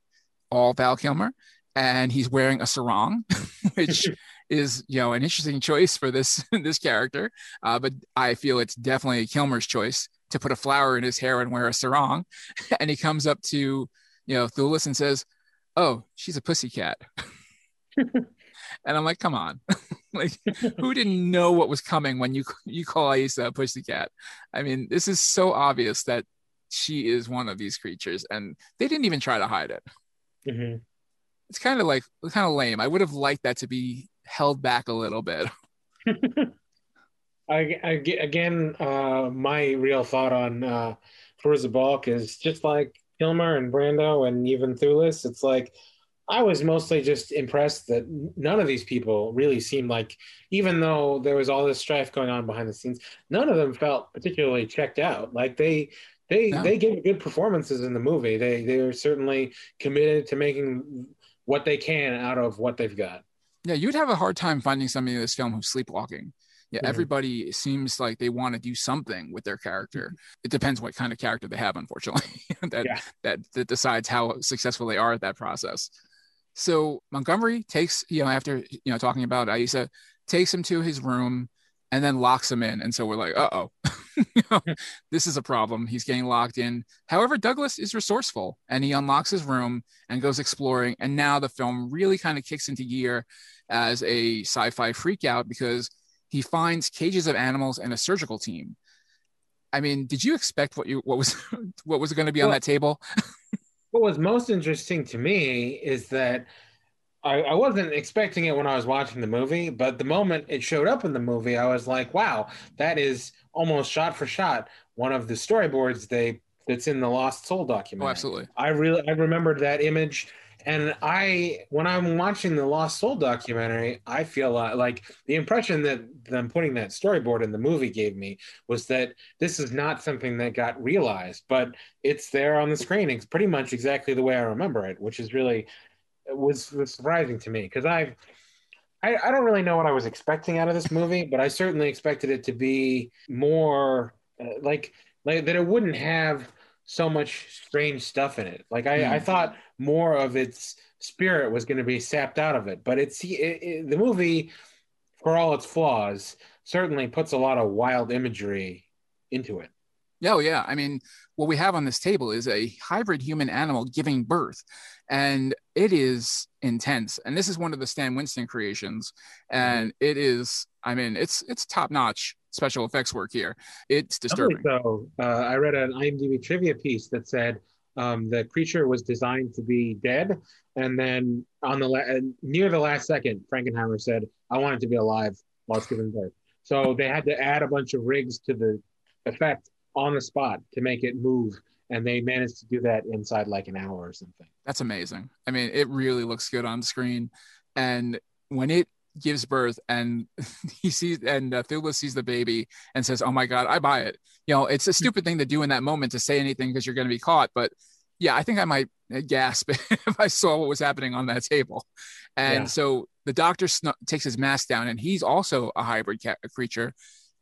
all Val Kilmer, and he's wearing a sarong, which is you know an interesting choice for this this character. Uh, but I feel it's definitely Kilmer's choice to put a flower in his hair and wear a sarong. And he comes up to you know Thewlis and says, "Oh, she's a pussycat." and I'm like, "Come on." like who didn't know what was coming when you you call Aisa a pussycat? I mean, this is so obvious that she is one of these creatures, and they didn't even try to hide it. Mhm. It's kind of like kind of lame. I would have liked that to be held back a little bit. I, I again, uh, my real thought on uh, Fairuza Balk is just like Kilmer and Brando and even Thewlis. It's like I was mostly just impressed that none of these people really seemed like, even though there was all this strife going on behind the scenes, none of them felt particularly checked out. Like they. They, No. they gave good performances in the movie. They they're certainly committed to making what they can out of what they've got. Yeah, you'd have a hard time finding somebody in this film who's sleepwalking. Yeah, Mhm. everybody seems like they want to do something with their character. It depends what kind of character they have, unfortunately. that, Yeah. that that decides how successful they are at that process. So Montgomery takes, you know, after you know talking about Aisa, takes him to his room and then locks him in. And so we're like, uh oh, you know, this is a problem. He's getting locked in. However, Douglas is resourceful and he unlocks his room and goes exploring. And now the film really kind of kicks into gear as a sci-fi freakout because he finds cages of animals and a surgical team. I mean, did you expect what you what was what was going to be on that table? What was most interesting to me is that I, I wasn't expecting it when I was watching the movie, but the moment it showed up in the movie, I was like, "Wow, that is almost shot for shot one of the storyboards they that's in the Lost Soul Oh, documentary." absolutely. I really I remembered that image, And I, when I'm watching the Lost Soul documentary, I feel like, like the impression that them putting that storyboard in the movie gave me was that this is not something that got realized, but it's there on the screen. It's pretty much exactly the way I remember it, which is really was, was surprising to me because I've I, I don't really know what I was expecting out of this movie, but I certainly expected it to be more uh, like like that it wouldn't have so much strange stuff in it. Like I, Mm. I thought more of its spirit was going to be sapped out of it, but it's it, it, the movie, for all its flaws, certainly puts a lot of wild imagery into it. Oh yeah, I mean, what we have on this table is a hybrid human animal giving birth, and it is intense. And this is one of the Stan Winston creations, and it is, I mean, it's it's top notch special effects work here. It's disturbing. So uh, I read an IMDb trivia piece that said um, the creature was designed to be dead, and then on the la- near the last second, Frankenheimer said, "I want it to be alive while it's giving birth." So they had to add a bunch of rigs to the effect on the spot to make it move, and they managed to do that inside like an hour or something. That's amazing. I mean, it really looks good on screen, and when it gives birth and he sees and uh, Thula sees the baby and says, "Oh my God, I buy it." You know, it's a stupid thing to do in that moment to say anything because you're going to be caught. But yeah, I think I might gasp if I saw what was happening on that table. And Yeah. so the doctor sn- takes his mask down, and he's also a hybrid cat creature,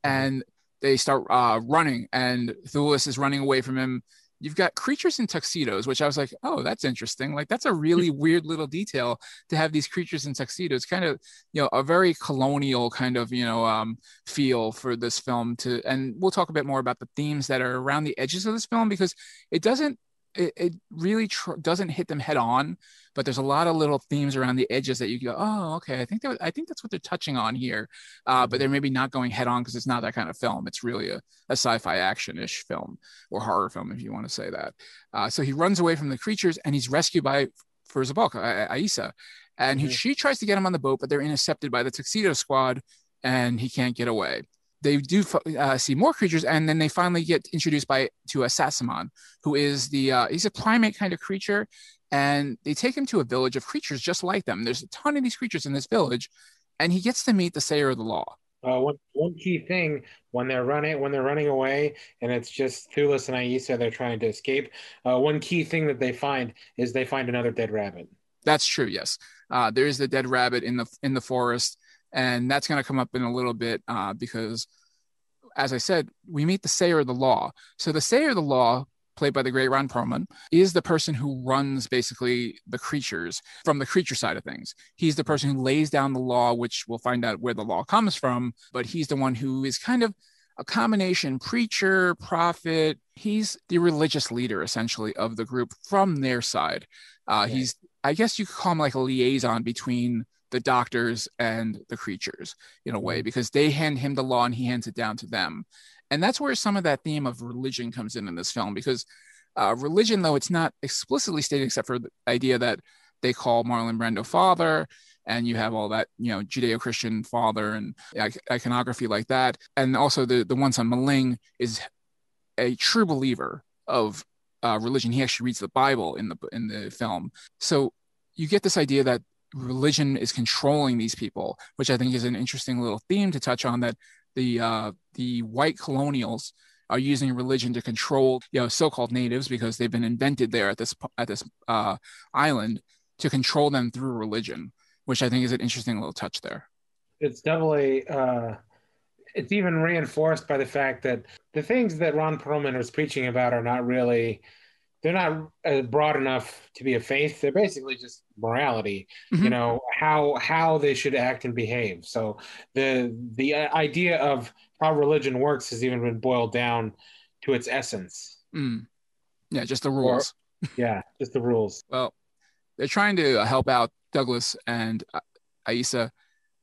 and they start uh, running, and Thewlis is running away from him. You've got creatures in tuxedos, which I was like, oh, that's interesting. Like that's a really weird little detail to have these creatures in tuxedos. Kind of, you know, a very colonial kind of, you know, um, feel for this film. To and we'll talk a bit more about the themes that are around the edges of this film because it doesn't it, it really tr- doesn't hit them head on, but there's a lot of little themes around the edges that you go, oh, okay, I think that I think that's what they're touching on here, uh, but they're maybe not going head on because it's not that kind of film. It's really a, a sci-fi action-ish film or horror film, if you want to say that. Uh, so he runs away from the creatures and he's rescued by Fairuza Balk, Aisa, and he, Mhm. she tries to get him on the boat, but they're intercepted by the Tuxedo Squad, and he can't get away they do uh, see more creatures, and then they finally get introduced by to a Sassamon, who is the uh, he's a primate kind of creature, and they take him to a village of creatures just like them. There's a ton of these creatures in this village, and he gets to meet the Sayer of the Law. Uh, one one key thing when they're running when they're running away and it's just Thewlis and Aisa they're trying to escape. Uh, one key thing that they find is they find another dead rabbit. That's true. Yes, uh, there is the dead rabbit in the in the forest, and that's going to come up in a little bit uh, because, as I said, we meet the Sayer of the Law. So the Sayer of the Law, played by the great Ron Perlman, is the person who runs basically the creatures from the creature side of things. He's the person who lays down the law, which we'll find out where the law comes from. But he's the one who is kind of a combination preacher, prophet. He's the religious leader essentially of the group from their side. Uh. He's, I guess you could call him like a liaison between the doctors and the creatures in a way because they hand him the law and he hands it down to them. And that's where some of that theme of religion comes in in this film because uh, religion, though it's not explicitly stated except for the idea that they call Marlon Brando father, and you have all that you know Judeo-Christian father and iconography like that, and also the the one son M'Ling is a true believer of uh, religion. He actually reads the Bible in the in the film, so you get this idea that religion is controlling these people, which I think is an interesting little theme to touch on. That the uh, the white colonials are using religion to control you know so-called natives because they've been invented there at this at this uh, island to control them through religion, which I think is an interesting little touch there. It's definitely uh, it's even reinforced by the fact that the things that Ron Perlman was preaching about are not really they're not uh, broad enough to be a faith. They're basically just morality. You Mhm. know how how they should act and behave. So the the idea of how religion works has even been boiled down to its essence. Mm. Yeah, just the rules. Yeah, just the rules. Well, they're trying to help out Douglas and uh, Aisa,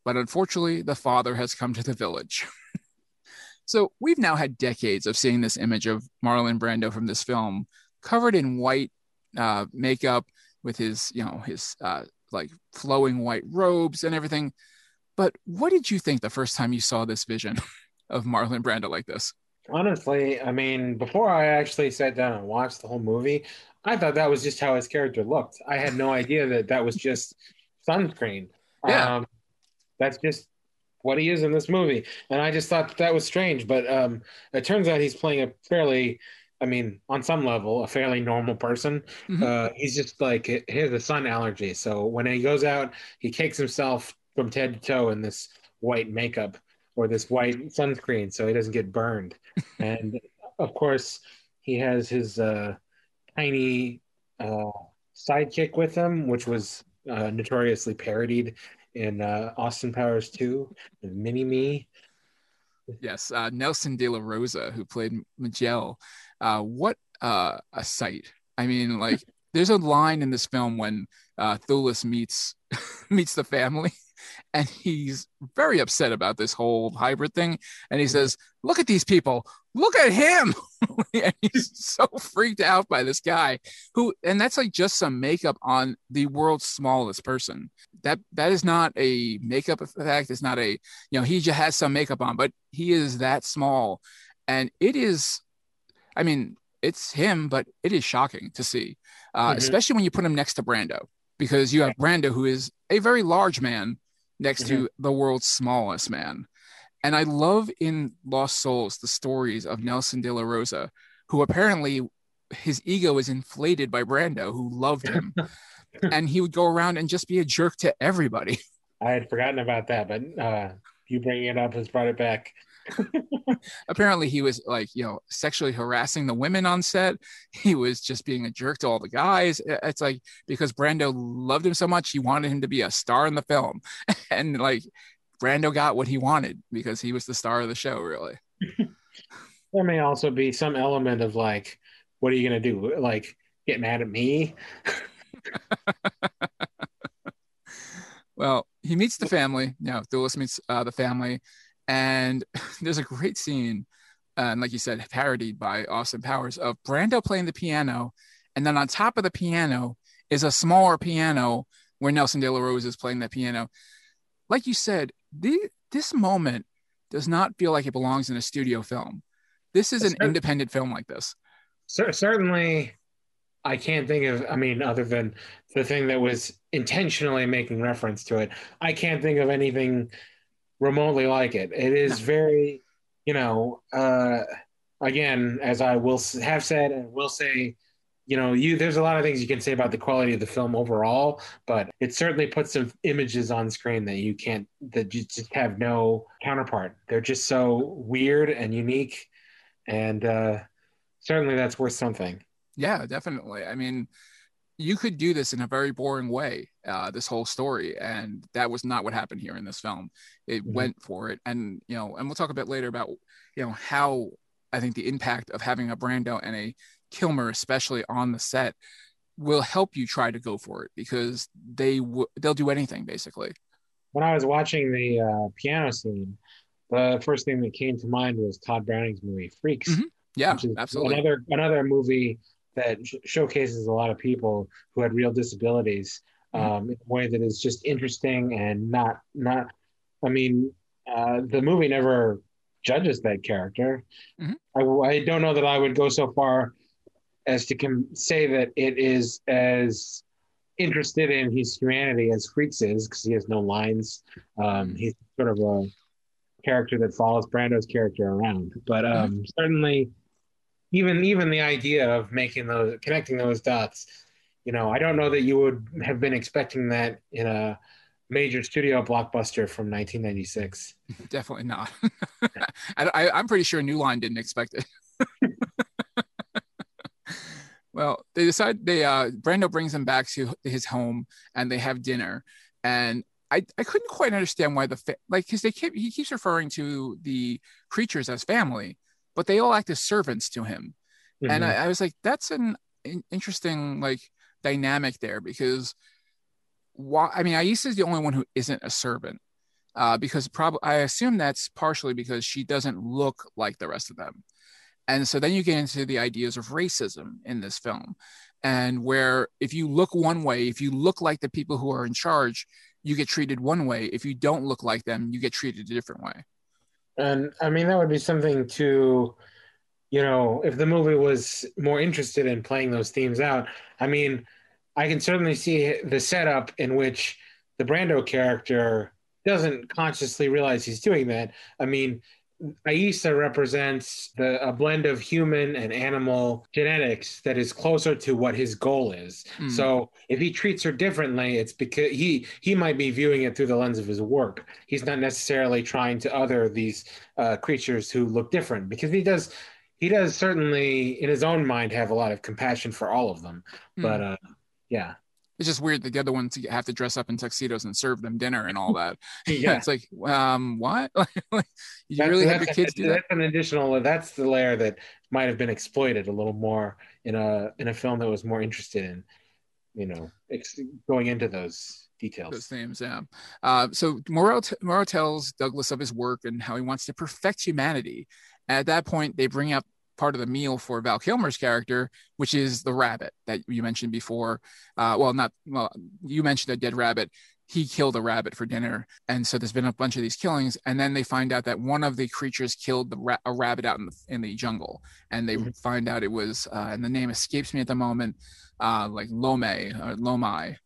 but unfortunately, the father has come to the village. so we've now had decades of seeing this image of Marlon Brando from this film covered in white uh, makeup with his, you know, his uh, like flowing white robes and everything. But what did you think the first time you saw this vision of Marlon Brando like this? Honestly, I mean, before I actually sat down and watched the whole movie, I thought that was just how his character looked. I had no idea that that was just sunscreen. Yeah. Um, that's just what he is in this movie, and I just thought that was strange. But um, it turns out he's playing a fairly, I mean, on some level, a fairly normal person. Mhm. Uh, he's just like he has a sun allergy, so when he goes out, he cakes himself from head to toe in this white makeup or this white sunscreen, so he doesn't get burned. and of course, he has his uh, tiny uh, sidekick with him, which was uh, notoriously parodied in uh, Austin Powers 2, Mini Me. Yes, uh, Nelson De La Rosa, who played Miguel. Uh, what uh, a sight! I mean, like, there's a line in this film when uh, Thewlis meets meets the family, and he's very upset about this whole hybrid thing. And he says, "Look at these people! Look at him!" and he's so freaked out by this guy who, and that's like just some makeup on the world's smallest person. That that is not a makeup effect. It's not a you know he just has some makeup on, but he is that small, and it is. I mean, it's him, but it is shocking to see, uh, Mhm. especially when you put him next to Brando, because you have Brando, who is a very large man next to the world's smallest man. And I love in Lost Souls the stories of Nelson De La Rosa, who apparently his ego is inflated by Brando, who loved him. and he would go around and just be a jerk to everybody. I had forgotten about that, but uh, you bringing it up has brought it back. apparently he was like you know sexually harassing the women on set. He was just being a jerk to all the guys. It's like because brando loved him so much he wanted him to be a star in the film. And like brando got what he wanted because he was the star of the show really. There may also be some element of like, what are you going to do? Like, get mad at me? well he meets the family. You know Thewlis meets uh, the family and there's a great scene uh, and like you said parodied by austin powers of brando playing the piano. And then on top of the piano is a smaller piano where nelson de la rosa is playing that piano. Like you said the, this moment does not feel like it belongs in a studio film. This is an Sure. independent film like this. Cer- certainly, I can't think of, I mean, other than the thing that was intentionally making reference to it, I can't think of anything remotely like it. It is very, you know, uh, again, as I will have said and will say, you know, you there's a lot of things you can say about the quality of the film overall, but it certainly puts some images on screen that you can't that you just have no counterpart. They're just so weird and unique, and uh, certainly that's worth something. Yeah, definitely. I mean, you could do this in a very boring way, uh, this whole story, and that was not what happened here in this film. It Mhm. went for it, and you know, and we'll talk a bit later about you know how I think the impact of having a Brando and a Kilmer, especially on the set, will help you try to go for it because they w- they'll do anything basically. When I was watching the uh, piano scene, the first thing that came to mind was Tod Browning's movie Freaks. Mhm. Yeah, absolutely. Another another movie that sh- showcases a lot of people who had real disabilities Mm-hmm. um, in a way that is just interesting and not not. I mean, uh, the movie never judges that character. Mhm. I, I don't know that I would go so far as to com- say that it is as interested in his humanity as Freaks is because he has no lines. Um, he's sort of a character that follows Brando's character around. But um, certainly, even even the idea of making those connecting those dots, you know, I don't know that you would have been expecting that in a major studio blockbuster from 1996. Definitely not. I, I'm pretty sure New Line didn't expect it. well, they decide they uh Brando brings them back to his home and they have dinner. And I, I couldn't quite understand why the fa- like because they keep he keeps referring to the creatures as family, but they all act as servants to him. and Mhm. I, I was like that's an interesting like dynamic there because why i mean aisha is the only one who isn't a servant uh, because probably i assume that's partially because she doesn't look like the rest of them and so then you get into the ideas of racism in this film and where if you look one way if you look like the people who are in charge you get treated one way if you don't look like them you get treated a different way And I mean, that would be something to you know, if the movie was more interested in playing those themes out, I mean, I can certainly see the setup in which the Brando character doesn't consciously realize he's doing that. I mean, Aisa represents the, a blend of human and animal genetics that is closer to what his goal is. Mm. So if he treats her differently, it's because he he might be viewing it through the lens of his work. He's not necessarily trying to other these uh, creatures who look different because he does he does certainly in his own mind have a lot of compassion for all of them. Mm. But uh, yeah, it's just weird that the other ones have to dress up in tuxedos and serve them dinner and all that. yeah. it's like, um, what? like, you That's- really have your kids do that? That's an additional. That's the layer that might have been exploited a little more in a in a film that was more interested in, you know, ex- going into those details. Those themes, yeah. Uh, so Moreau, t- Moreau tells Douglas of his work and how he wants to perfect humanity. At that point, they bring up part of the meal for Val Kilmer's character, which is the rabbit that you mentioned before. Uh, well, not well, you mentioned a dead rabbit. He killed a rabbit for dinner, and so there's been a bunch of these killings. And then they find out that one of the creatures killed the ra- a rabbit out in the in the jungle, and they Mhm. find out it was, uh, and the name escapes me at the moment, uh, like Lome or Lomai.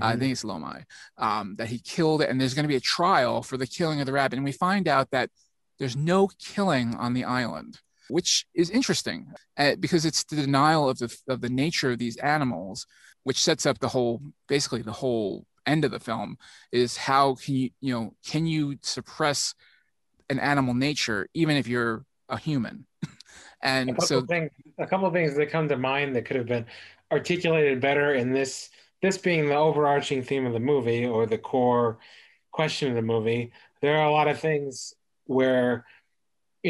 I Mhm. think it's Lomai, um, that he killed it, and there's going to be a trial for the killing of the rabbit. And we find out that there's no killing on the island, which is interesting uh, because it's the denial of the of the nature of these animals, which sets up the whole, basically the whole end of the film is how can you you know can you suppress an animal nature even if you're a human, and couple so things, a couple of things that come to mind that could have been articulated better in this. This being the overarching theme of the movie or the core question of the movie, there are a lot of things where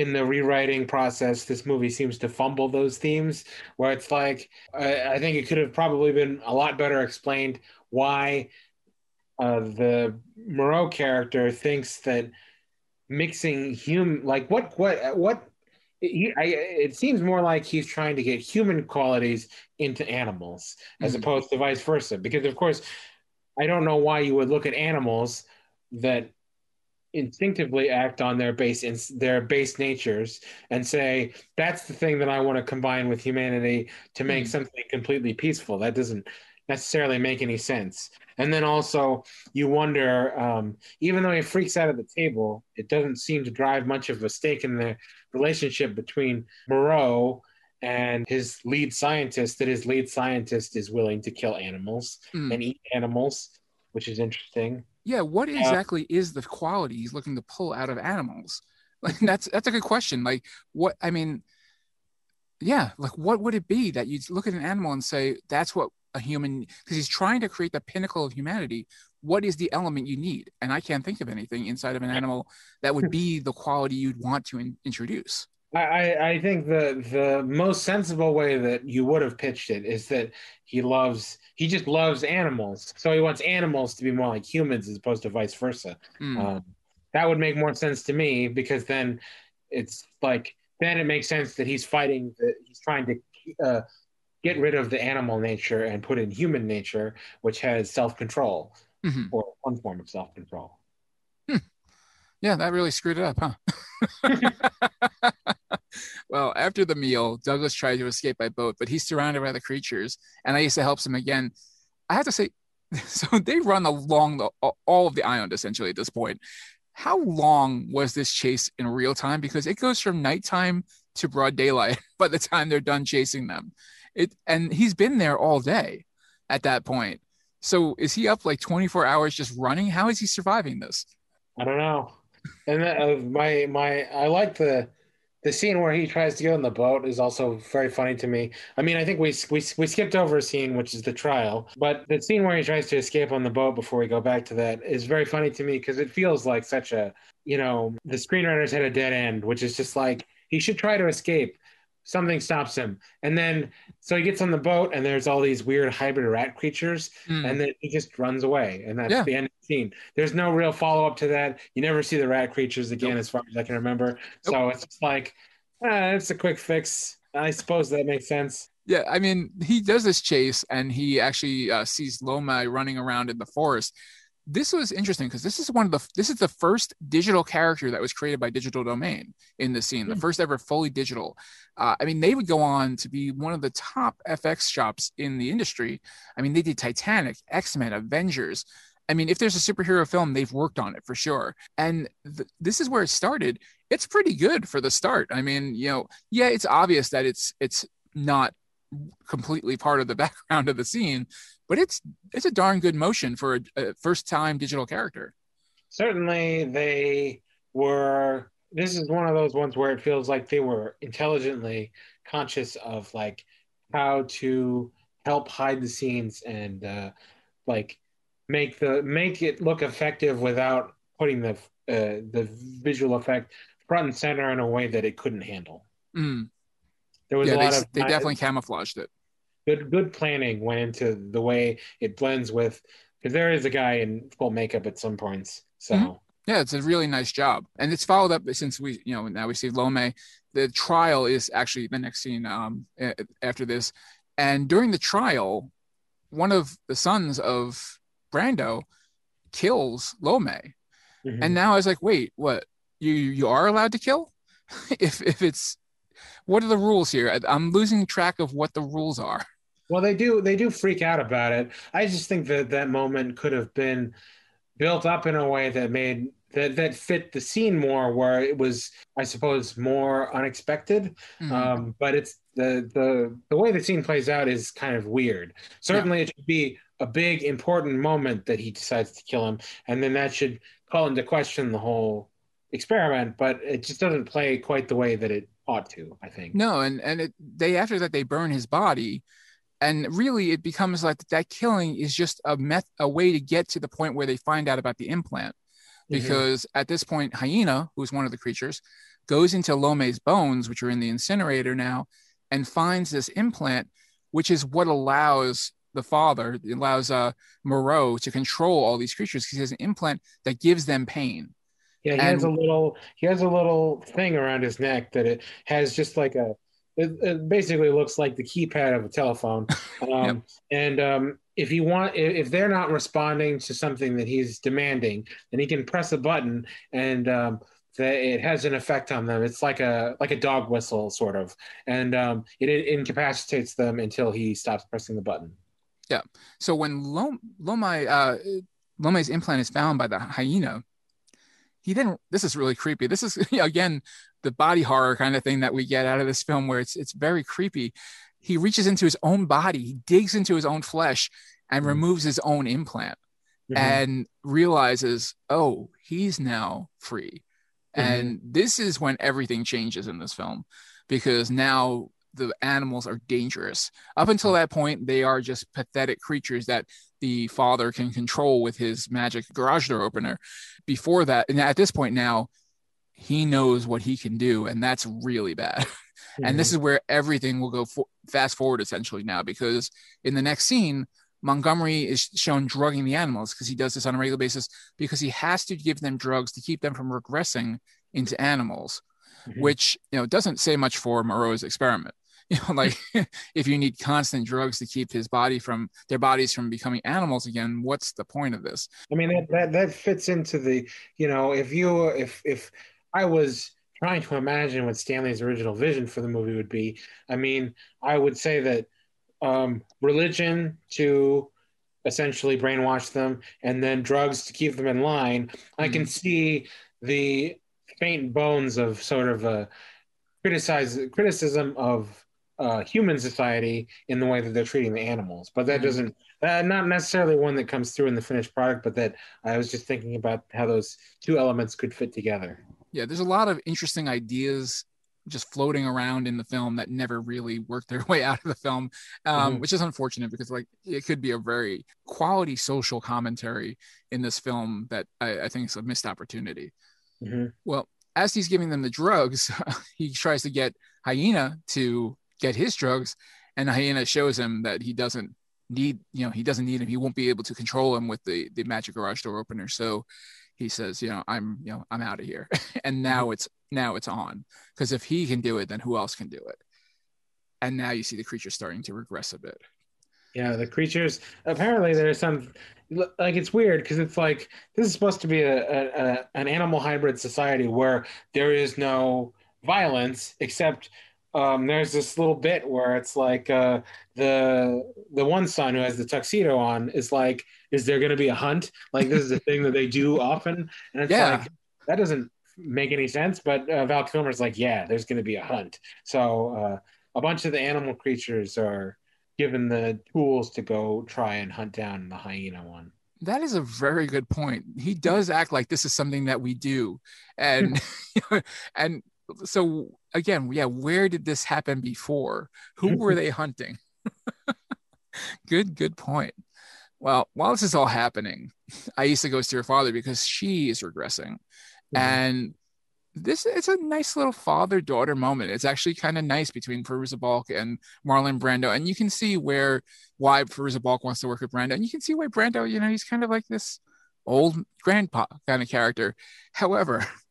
in the rewriting process, this movie seems to fumble those themes. Where it's like, I, I think it could have probably been a lot better explained why uh, the Moreau character thinks that mixing human, like what, what, what. He, I, it seems more like he's trying to get human qualities into animals as Mhm. opposed to vice versa. Because of course, I don't know why you would look at animals that instinctively act on their base in their base natures and say that's the thing that I want to combine with humanity to make Mhm. something completely peaceful. That doesn't necessarily make any sense. And then also you wonder, um, even though he freaks out at the table, it doesn't seem to drive much of a stake in the relationship between Moreau and his lead scientist. That his lead scientist is willing to kill animals Mm. and eat animals, which is interesting. Yeah what exactly is the quality he's looking to pull out of animals? Like that's that's a good question. Like what i mean yeah like what would it be that you look at an animal and say that's what a human because he's trying to create the pinnacle of humanity. What is the element you need? And i can't think of anything inside of an animal that would be the quality you'd want to in- introduce I, I think the the most sensible way that you would have pitched it is that he loves he just loves animals, so he wants animals to be more like humans as opposed to vice versa. Mm, Um, that would make more sense to me because then it's like then it makes sense that he's fighting that he's trying to uh, get rid of the animal nature and put in human nature, which has self control mhm. or one form of self control. yeah that really screwed it up huh well, after the meal, Douglas tried to escape by boat, but he's surrounded by the creatures, and Aisa helps him again. I have to say, so they run along the, all of the island essentially at this point. How long was this chase in real time? Because it goes from nighttime to broad daylight by the time they're done chasing them. It and he's been there all day at that point. So is he up like 24 hours just running? How is he surviving this? I don't know. And uh, my my I like the the scene where he tries to get on the boat is also very funny to me. I mean, I think we we we skipped over a scene which is the trial, but the scene where he tries to escape on the boat before we go back to that is very funny to me because it feels like such a you know the screenwriters had a dead end, which is just like he should try to escape. Something stops him, and then so he gets on the boat, and there's all these weird hybrid rat creatures, Hmm. and then he just runs away, and that's Yeah. the end of the scene. There's no real follow up to that. You never see the rat creatures again, Nope. as far as I can remember. So it's just like, ah, it's a quick fix. I suppose that makes sense. Yeah, I mean, he does this chase and he actually uh, sees Loma running around in the forest. This was interesting because this is one of the this is the first digital character that was created by Digital Domain in the scene, the Hmm. first ever fully digital. Uh, I mean, they would go on to be one of the top FX shops in the industry. I mean, they did Titanic, X Men, Avengers. I mean, if there's a superhero film, they've worked on it for sure. And th- this is where it started. It's pretty good for the start. I mean, you know, yeah, it's obvious that it's it's not completely part of the background of the scene, but it's it's a darn good motion for a, a first time digital character. certainly they were this is one of those ones where it feels like they were intelligently conscious of like how to help hide the scenes and uh, like make the make it look effective without putting the uh, the visual effect front and center in a way that it couldn't handle. Mm. There was Yeah, a they, of they definitely camouflaged it. good good planning went into the way it blends with because there is a guy in full makeup at some points. So Mhm. Yeah, it's a really nice job, and it's followed up since we, you know, now we see Lome. The trial is actually the next scene um, after this, and during the trial, one of the sons of Brando kills Lome, mhm. and now I was like, wait, what? You you are allowed to kill? if if it's what are the rules here? I'm losing track of what the rules are. Well, they do they do freak out about it. I just think that that moment could have been built up in a way that made that that fit the scene more, where it was, I suppose, more unexpected. Mhm. Um, but it's the the the way the scene plays out is kind of weird. Certainly, it should be a big important moment that he decides to kill him, and then that should call into question the whole experiment. But it just doesn't play quite the way that it ought to. I think. No, and and it, they after that they burn his body, and really it becomes like that killing is just a meth a way to get to the point where they find out about the implant, Mhm. because at this point hyena, who's one of the creatures, goes into Lome's bones, which are in the incinerator now, and finds this implant, which is what allows the father it allows uh Moreau to control all these creatures because he has an implant that gives them pain. Yeah, he And- has a little he has a little thing around his neck that it has just like a it, it basically looks like the keypad of a telephone. Um, And um, if you want, if, they're not responding to something that he's demanding, then he can press a button and um, that it has an effect on them. It's like a like a dog whistle sort of, and um, it, it incapacitates them until he stops pressing the button. Yeah. So when Lom- Lomai, uh, Lome's implant is found by the hyena, he didn't this is really creepy. This is again the body horror kind of thing that we get out of this film, where it's it's very creepy. He reaches into his own body, he digs into his own flesh, and Mhm. removes his own implant, Mhm. and realizes, oh, he's now free. And this is when everything changes in this film, because now the animals are dangerous. Up until that point, they are just pathetic creatures that the father can control with his magic garage door opener. Before that, and at this point now, he knows what he can do, and that's really bad. And this is where everything will go for- fast forward essentially now, because in the next scene, Montgomery is shown drugging the animals because he does this on a regular basis because he has to give them drugs to keep them from regressing into animals Mhm. which you know doesn't say much for Moreau's experiment. You know, like if you need constant drugs to keep his body from their bodies from becoming animals again, what's the point of this? I mean that, that that fits into the you know if you if if I was trying to imagine what Stanley's original vision for the movie would be, I mean I would say that um, religion to essentially brainwash them and then drugs to keep them in line. I can see the faint bones of sort of a criticize criticism of uh, human society in the way that they're treating the animals, but that Mhm. doesn't uh, not necessarily one that comes through in the finished product, but that I was just thinking about how those two elements could fit together. Yeah, there's a lot of interesting ideas just floating around in the film that never really worked their way out of the film, um, Mhm. which is unfortunate because like it could be a very quality social commentary in this film that I, I think is a missed opportunity. Mhm. Well, as he's giving them the drugs, he tries to get Hyena to get his drugs, and Hyena shows him that he doesn't need, you know, he doesn't need him. He won't be able to control him with the the magic garage door opener. So he says, you know, I'm, you know, I'm out of here. and now mm-hmm. it's now it's on because if he can do it, then who else can do it? And now you see the creature starting to regress a bit. Yeah, the creatures. Apparently, there's some like it's weird because it's like this is supposed to be a, a, a an animal hybrid society where there is no violence except um, there's this little bit where it's like uh, the the one son who has the tuxedo on is like, is there going to be a hunt? Like this is a thing that they do often, and it's Yeah. like that doesn't make any sense. But uh, Val Kilmer's like, yeah, there's going to be a hunt. So uh, a bunch of the animal creatures are given the tools to go try and hunt down the hyena one. That is a very good point. He does act like this is something that we do. And and so again, yeah, where did this happen before? Who mm-hmm. were they hunting? good, good point. Well, while this is all happening, Aisa goes to her father because she is regressing. Mm-hmm. And this it's a nice little father daughter moment. It's actually kind of nice between Fairuza Balk and Marlon Brando, and you can see where why Fairuza Balk wants to work with Brando, and you can see why Brando, you know, he's kind of like this old grandpa kind of character. However,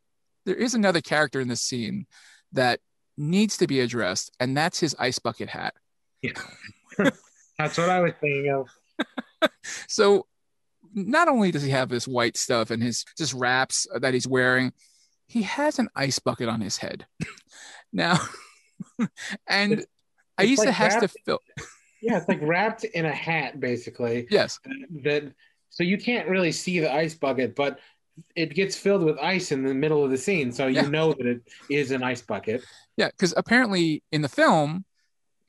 there is another character in this scene that needs to be addressed, and that's his ice bucket hat. Yeah. that's what I was thinking of. So not only does he have this white stuff and his just wraps that he's wearing, he has an ice bucket on his head. now, and it's Aisa like has to fill. Yeah, it's like wrapped in a hat, basically. Yes, That so you can't really see the ice bucket, but it gets filled with ice in the middle of the scene, so you Yeah. know that it is an ice bucket. yeah, because apparently in the film,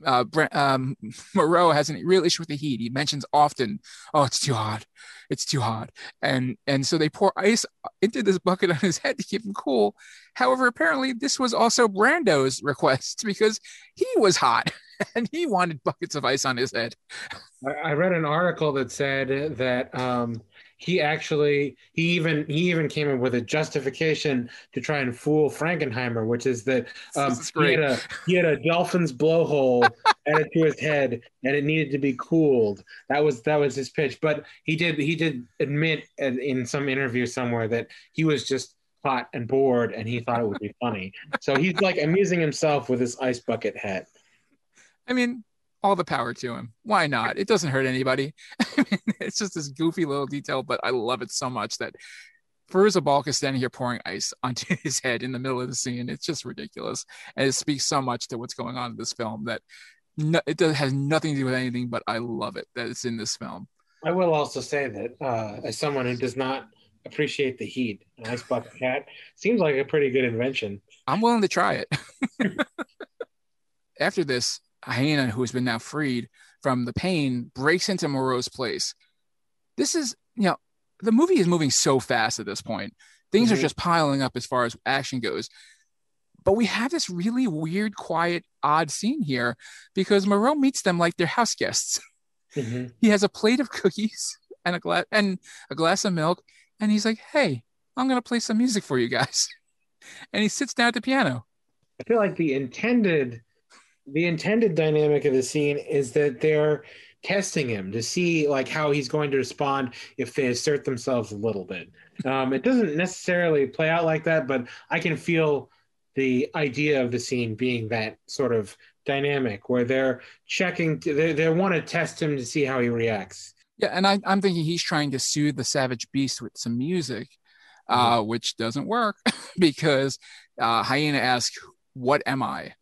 uh, um, Moreau has a real issue with the heat. He mentions often, "Oh, it's too hot, it's too hot," and and so they pour ice into this bucket on his head to keep him cool. However, apparently this was also Brando's request because he was hot and he wanted buckets of ice on his head. I, I read an article that said that um, he actually he even he even came up with a justification to try and fool Frankenheimer, which is that um, is he had a he had a dolphin's blowhole added to his head, and it needed to be cooled. That was that was his pitch. But he did he did admit in, in some interview somewhere that he was just hot and bored, and he thought it would be funny. So he's like amusing himself with his ice bucket hat. I mean, all the power to him. Why not? It doesn't hurt anybody. I mean, it's just this goofy little detail, but I love it so much that Fairuza Balk is standing here pouring ice onto his head in the middle of the scene. It's just ridiculous. And it speaks so much to what's going on in this film that no, it does, has nothing to do with anything, but I love it that it's in this film. I will also say that uh, as someone who does not appreciate the heat, an ice bucket hat seems like a pretty good invention. I'm willing to try it. After this, Hyena, who has been now freed from the pain, breaks into Moreau's place. This is, you know, the movie is moving so fast at this point. Things Mhm. are just piling up as far as action goes. But we have this really weird, quiet, odd scene here because Moreau meets them like they're house guests. Mhm. He has a plate of cookies and a glass and a glass of milk, and he's like, "Hey, I'm gonna play some music for you guys." And he sits down at the piano. I feel like the intended the intended dynamic of the scene is that they're testing him to see like how he's going to respond if they assert themselves a little bit. Um, it doesn't necessarily play out like that, but I can feel the idea of the scene being that sort of dynamic where they're checking they, they want to test him to see how he reacts. Yeah, and I, I'm thinking he's trying to soothe the savage beast with some music, uh, which doesn't work because uh, Hyena asks, "What am I?"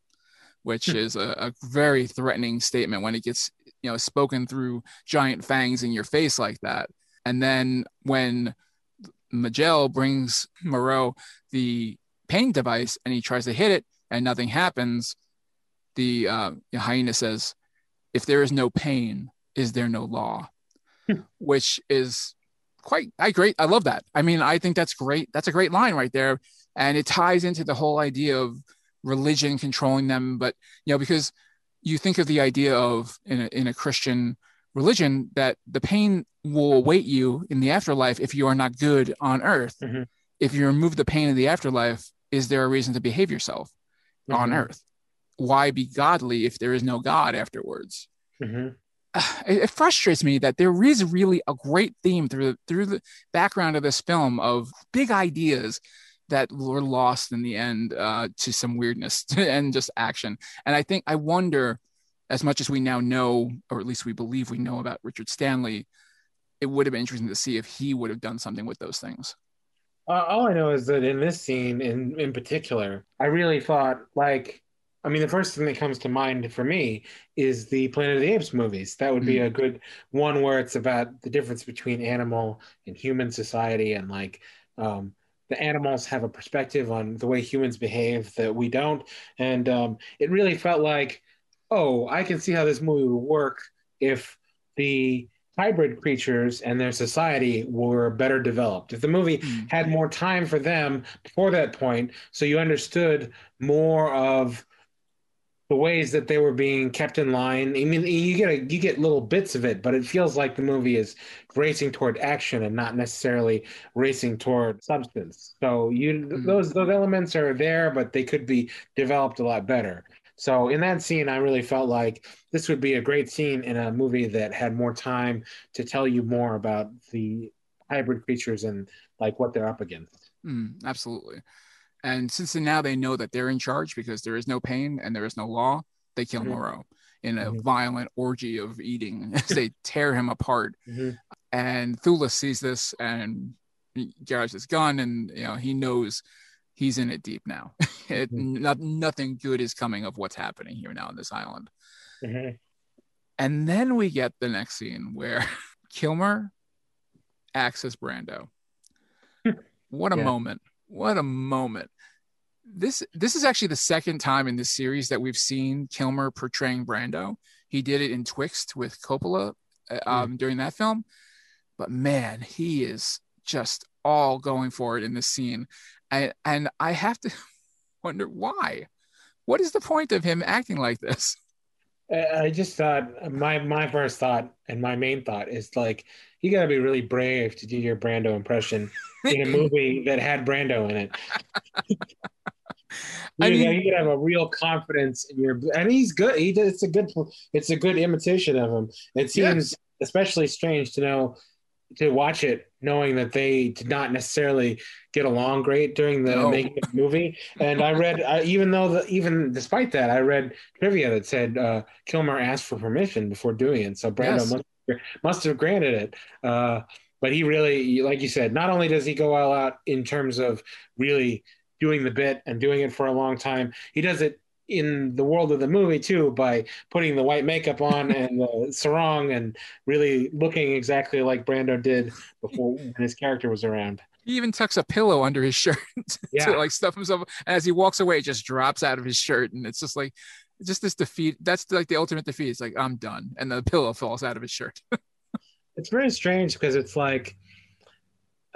Which is a, a very threatening statement when it gets you know spoken through giant fangs in your face like that. And then when Magel brings Moreau the pain device and he tries to hit it and nothing happens, the uh, hyena says, "If there is no pain, is there no law?" Which is quite I great. I love that. I mean, I think that's great. That's a great line right there, and it ties into the whole idea of religion controlling them. But you know, because you think of the idea of in a, in a Christian religion that the pain will await you in the afterlife if you are not good on earth. Mhm. If you remove the pain of the afterlife, is there a reason to behave yourself on Mhm. earth? Why be godly if there is no God afterwards? Mhm. it, it frustrates me that there is really a great theme through the, through the background of this film of big ideas that were lost in the end uh, to some weirdness and just action. And I think I wonder, as much as we now know, or at least we believe we know about Richard Stanley, it would have been interesting to see if he would have done something with those things. Uh, all I know is that in this scene, in in particular, I really thought like, I mean, the first thing that comes to mind for me is the Planet of the Apes movies. That would be a good one where it's about the difference between animal and human society, and like, um, the animals have a perspective on the way humans behave that we don't, and um, it really felt like, oh, I can see how this movie would work if the hybrid creatures and their society were better developed. If the movie Mm. had more time for them before that point, so you understood more of the ways that they were being kept in line. I mean, you get a, you get little bits of it, but it feels like the movie is racing toward action and not necessarily racing toward substance. So you Mm. those those elements are there, but they could be developed a lot better. So in that scene, I really felt like this would be a great scene in a movie that had more time to tell you more about the hybrid creatures and like what they're up against. Mm, absolutely. And since then now they know that they're in charge because there is no pain and there is no law, they kill Mhm. Moreau in a Mhm. violent orgy of eating as they tear him apart. And Thewlis sees this and grabs his gun and you know he knows he's in it deep now. it, Mhm. not, nothing good is coming of what's happening here now on this island. Mhm. And then we get the next scene where Kilmer acts as Brando. What a Yeah. moment. What a moment. This this is actually the second time in this series that we've seen Kilmer portraying Brando. He did it in Twixt with Coppola uh, um, during that film. But man, he is just all going for it in this scene. And and I have to wonder why. What is the point of him acting like this? I I just thought my my first thought and my main thought is like you got to be really brave to do your Brando impression in a movie that had Brando in it. I you, know, mean- you could have a real confidence in your, and he's good. He did. It's a good. It's a good imitation of him. It seems especially strange to know to watch it knowing that they did not necessarily get along great during the No. making of the movie. And I read, uh, even though the, even despite that, I read trivia that said uh, Kilmer asked for permission before doing it, so Brando Yes. must must have granted it. Uh, but he really, like you said, not only does he go all out in terms of really doing the bit and doing it for a long time, he does it in the world of the movie too by putting the white makeup on and the sarong and really looking exactly like Brando did before when his character was around. He even tucks a pillow under his shirt Yeah. to like stuff himself. And as he walks away, it just drops out of his shirt, and it's just like, just this defeat. That's like the ultimate defeat. It's like I'm done, and the pillow falls out of his shirt. It's very strange because it's like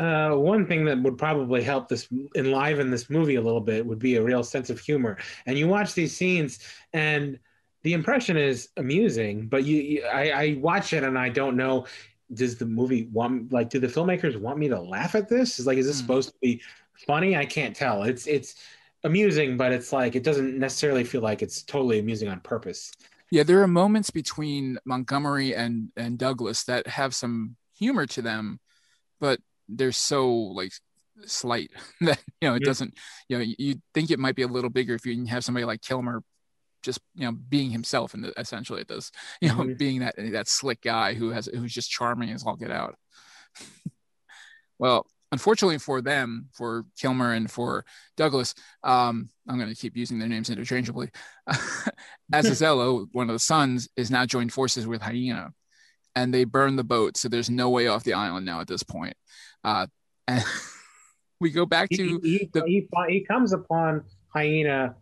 uh, one thing that would probably help this enliven this movie a little bit would be a real sense of humor. And you watch these scenes, and the impression is amusing, but you, you I, I watch it and I don't know. Does the movie want like? Do the filmmakers want me to laugh at this? Is like, is this Hmm. supposed to be funny? I can't tell. It's it's amusing, but it's like it doesn't necessarily feel like it's totally amusing on purpose. Yeah, there are moments between Montgomery and and Douglas that have some humor to them, but they're so like slight that you know it Yeah. doesn't. You know, you think it might be a little bigger if you have somebody like Kilmer just you know being himself and essentially it does you know Mhm. being that that slick guy who has who's just charming as all get out well unfortunately for them for kilmer and for douglas um i'm going to keep using their names interchangeably azazello one of the sons is now joined forces with hyena and they burn the boat so there's no way off the island now at this point uh and we go back to he, the- he, he comes upon hyena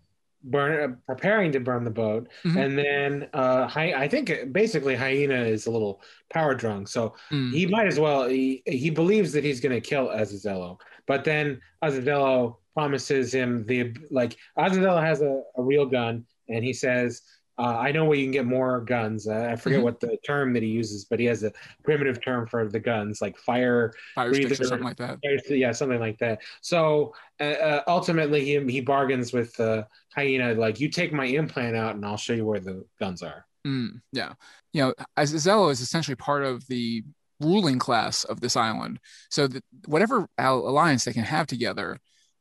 burn preparing to burn the boat. Mhm. and then uh Hy- i think basically hyena is a little power drunk. So Mm, he might as well he, he believes that he's going to kill azazello but then azazello promises him the like azazello has a, a real gun and he says uh, I know where you can get more guns. Uh, I forget Mhm. what the term that he uses, but he has a primitive term for the guns, like fire fire sticks or something like that yeah, something like that. So uh, uh, ultimately, he he bargains with uh, hyena, like you take my implant out, and I'll show you where the guns are. Mm, yeah. You know, Azazello is essentially part of the ruling class of this island. So whatever alliance they can have together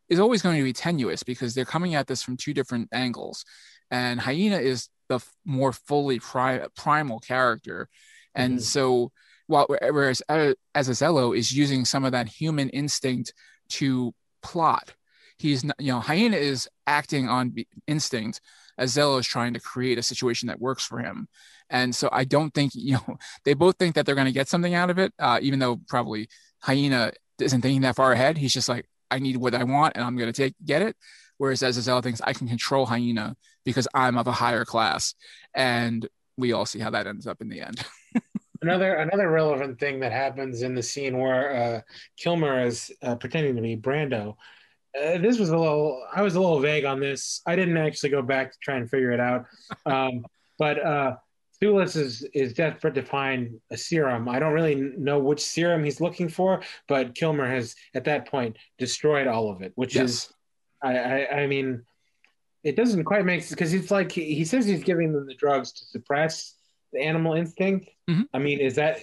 is always going to be tenuous because they're coming at this from two different angles. And Hyena is the more fully pri- primal character. And Mhm. so while whereas uh, Azazello is using some of that human instinct to plot. He's not, you know, Hyena is acting on instinct. Azello is trying to create a situation that works for him. And so I don't think, you know, they both think that they're going to get something out of it, uh, even though probably Hyena isn't thinking that far ahead. He's just like, I need what I want and I'm going to take get it. Whereas Azazel thinks I can control Hyena because I'm of a higher class. And we all see how that ends up in the end. Another another relevant thing that happens in the scene where uh, Kilmer is uh, pretending to be Brando. Uh, this was a little. I was a little vague on this. I didn't actually go back to try and figure it out. Um, but uh, Thewlis is is desperate to find a serum. I don't really know which serum he's looking for, but Kilmer has at that point destroyed all of it, which Yes. is, I, I, I mean, it doesn't quite make sense because it's like he, he says he's giving them the drugs to suppress the animal instinct. Mhm. I mean, is that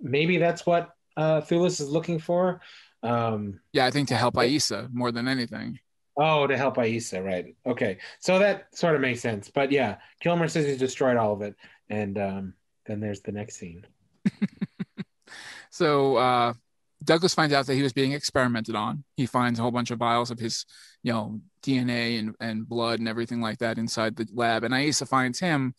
maybe that's what uh, Thewlis is looking for? Um, Yeah, I think to help Aisa more than anything. Oh, to help Aisa, right? Okay, so that sort of makes sense. But yeah, Kilmer says he's destroyed all of it, and um, then there's the next scene. So uh, Douglas finds out that he was being experimented on. He finds a whole bunch of vials of his, you know, DNA and, and blood and everything like that inside the lab. And Aisa finds him,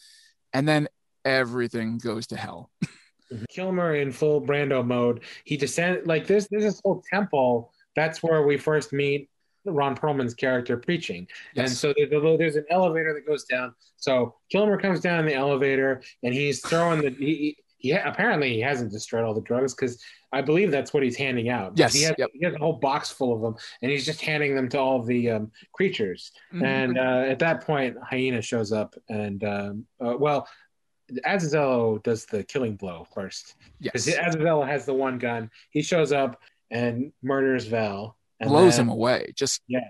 and then everything goes to hell. Kilmer in full Brando mode. He descend like this. There's this whole temple. That's where we first meet Ron Perlman's character preaching. And so there's, a there's an elevator that goes down. So Kilmer comes down in the elevator and he's throwing the. He, he apparently he hasn't destroyed all the drugs because I believe that's what he's handing out. Yes, he has, yep. he has a whole box full of them, and he's just handing them to all the um, creatures. Mhm. And uh, at that point, Hyena shows up, and um, uh, well, Azazello does the killing blow first because yes. Azazello has the one gun. He shows up and murders Val, and blows then- him away. Just Yeah,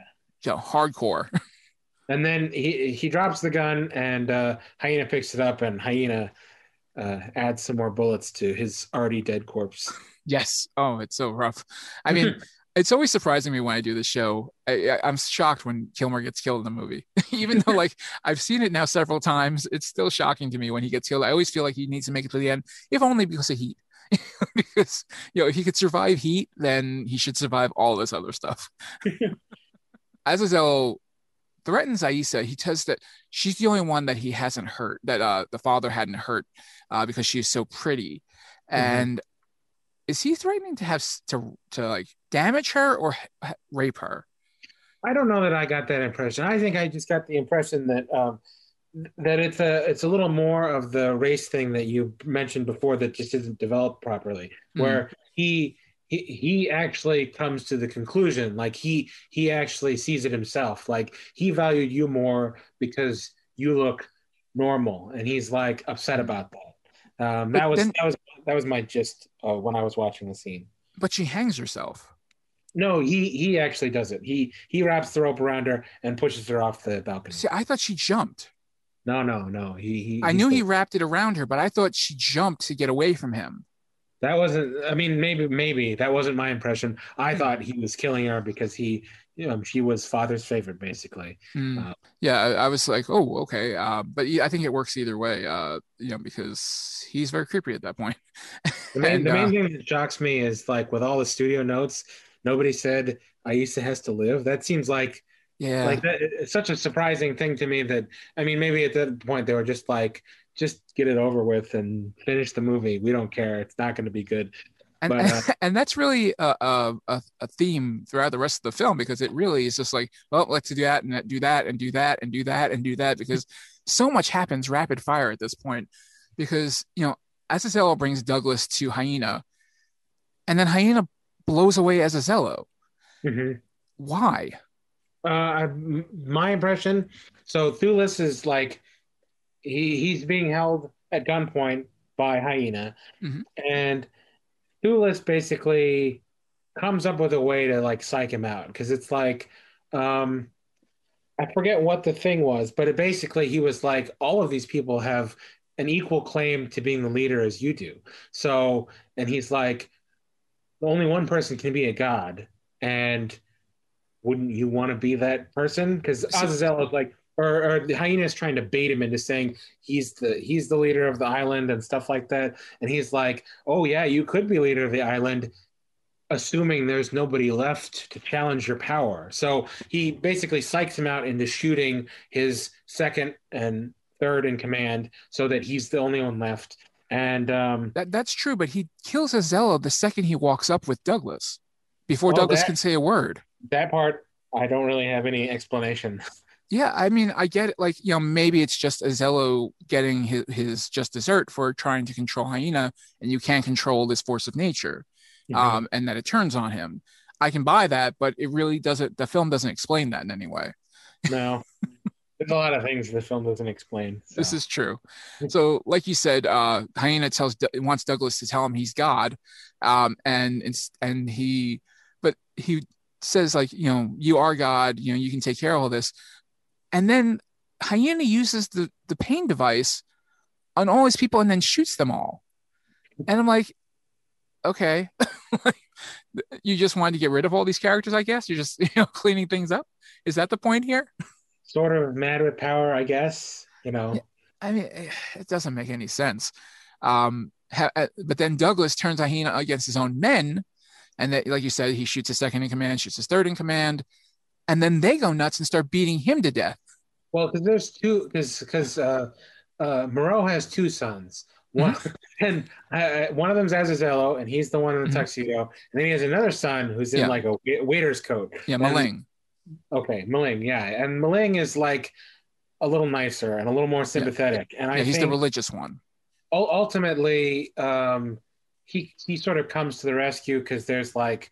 you know, hardcore. and then he he drops the gun, and uh, Hyena picks it up, and Hyena uh, adds some more bullets to his already dead corpse. yes. Oh, it's so rough. I mean, it's always surprising me when I do this show. I, I, I'm shocked when Kilmer gets killed in the movie, even though like I've seen it now several times. It's still shocking to me when he gets killed. I always feel like he needs to make it to the end, if only because of heat. because you know, if he could survive heat, then he should survive all this other stuff. Azazel threatens Aisa. He says that she's the only one that he hasn't hurt, that uh, the father hadn't hurt, uh, because she's so pretty. And is he threatening to have to to like damage her or rape her? I don't know that I got that impression. I think I just got the impression that um, that it's a it's a little more of the race thing that you mentioned before that just isn't developed properly. Mhm. Where he he he actually comes to the conclusion, like he he actually sees it himself. Like he valued you more because you look normal, and he's like upset about that. Um, that was then- that was that was my gist uh, when I was watching the scene. But she hangs herself. No, he he actually does it. He he wraps the rope around her and pushes her off the balcony. See, I thought she jumped. No, no, no. He he. I knew he wrapped it around her, but I thought she jumped to get away from him. That wasn't. I mean, maybe maybe that wasn't my impression. Hmm. I thought he was killing her because he, you know, she was father's favorite, basically. Hmm. Uh, yeah, I, I was like, oh, okay. Uh, but yeah, I think it works either way. Uh, you know, because he's very creepy at that point. The main, And, the main uh, thing that shocks me is like with all the studio notes, nobody said Aisa has to live. That seems like yeah, like that. It's such a surprising thing to me that I mean, maybe at that point they were just like, just get it over with and finish the movie. We don't care. It's not going to be good. and but, uh, and that's really a, a a theme throughout the rest of the film because it really is just like, well, let's do that and do that and do that and do that and do that because so much happens rapid fire at this point. Because you know, Azazello brings Douglas to Hyena, and then Hyena blows away Azazello. Mhm. Why? Uh, my impression. So Thewlis is like he he's being held at gunpoint by Hyena, Mhm. and Thewlis basically comes up with a way to like psych him out because it's like um I forget what the thing was, but it basically he was like all of these people have an equal claim to being the leader as you do. So and he's like only one person can be a god and wouldn't you want to be that person? Because Azazel is like, or, or the hyena is trying to bait him into saying he's the he's the leader of the island and stuff like that. And he's like, "Oh yeah, you could be leader of the island." assuming there's nobody left to challenge your power. So he basically psychs him out into shooting his second and third in command so that he's the only one left. And um, That that's true, but he kills Azello the second he walks up with Douglas, before Oh, Douglas that- can say a word. that part, I don't really have any explanation. Yeah, I mean, I get it. Like, you know, maybe it's just Azello getting his, his just dessert for trying to control Hyena, and you can't control this force of nature, um, and that it turns on him. I can buy that, but it really doesn't. The film doesn't explain that in any way. no, there's a lot of things the film doesn't explain. so. This is true. So, like you said, uh, Hyena tells wants Douglas to tell him he's God, um, and it's and he, but he says like, you know, you are God. You know, you can take care of all this, and then Hyena uses the the pain device on all these people and then shoots them all, and I'm like, okay, you just wanted to get rid of all these characters, I guess. You're just you know cleaning things up. Is that the point here? sort of mad with power, I guess. You know, I mean, eh, it doesn't make any sense. Um, ha- uh, but then Douglas turns Hyena against his own men, and that, like you said, he shoots his second in command, shoots his third in command, and then they go nuts and start beating him to death. Well, because there's two, because because uh, uh, Moreau has two sons. One and uh, one of them's Azazello, and he's the one in the Mhm. tuxedo. And then he has another son who's in Yeah. like a waiter's coat. Yeah, And- M'Ling. Okay, M'Ling, yeah, and M'Ling is like a little nicer and a little more sympathetic. And I Yeah, he's the religious one. ul- ultimately, um, he he sort of comes to the rescue because there's like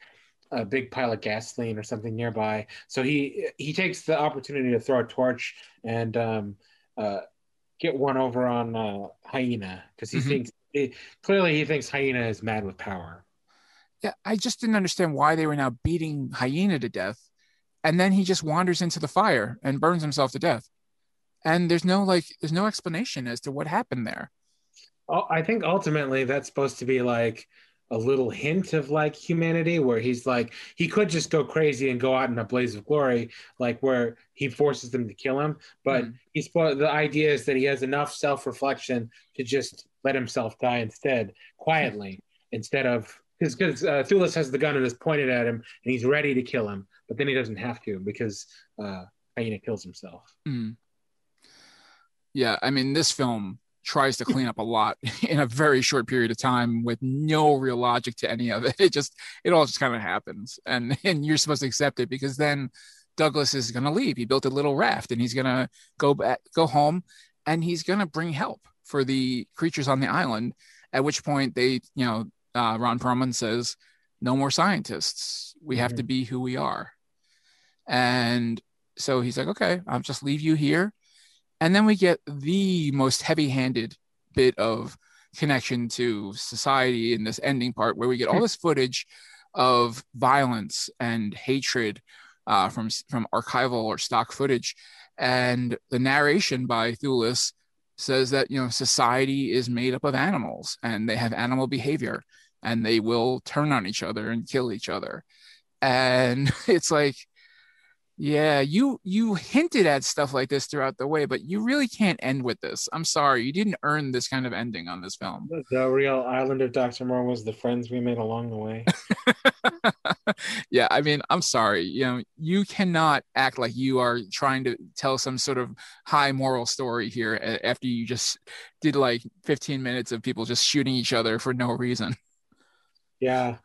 a big pile of gasoline or something nearby. So he he takes the opportunity to throw a torch and um, uh, get one over on uh, Hyena because he Mhm. thinks he, clearly he thinks Hyena is mad with power. Yeah, I just didn't understand why they were now beating Hyena to death, and then he just wanders into the fire and burns himself to death. And there's no like, there's no explanation as to what happened there. Oh, I think ultimately that's supposed to be like a little hint of like humanity where he's like he could just go crazy and go out in a blaze of glory like where he forces them to kill him but Mhm. he's the idea is that he has enough self-reflection to just let himself die instead quietly instead of because because uh, Thewlis has the gun and is pointed at him and he's ready to kill him but then he doesn't have to because uh Hyena kills himself Mm. Yeah, I mean, this film tries to clean up a lot in a very short period of time with no real logic to any of it. It just, it all just kind of happens, and and you're supposed to accept it because then Douglas is going to leave. He built a little raft, and he's going to go back, go home, and he's going to bring help for the creatures on the island. At which point, they, you know, uh, Ron Perlman says, "No more scientists. We have to be who we are." And so he's like, "Okay, I'll just leave you here." And then we get the most heavy handed bit of connection to society in this ending part where we get all this footage of violence and hatred uh, from, from archival or stock footage. And the narration by Thewlis says that, you know, society is made up of animals and they have animal behavior and they will turn on each other and kill each other. And it's like, yeah, you you hinted at stuff like this throughout the way, but you really can't end with this. I'm sorry, you didn't earn this kind of ending on this film. the real island of Dr. Moreau was the friends we made along the way yeah, I mean, I'm sorry. You know, you cannot act like you are trying to tell some sort of high moral story here after you just did like 15 minutes of people just shooting each other for no reason. Yeah,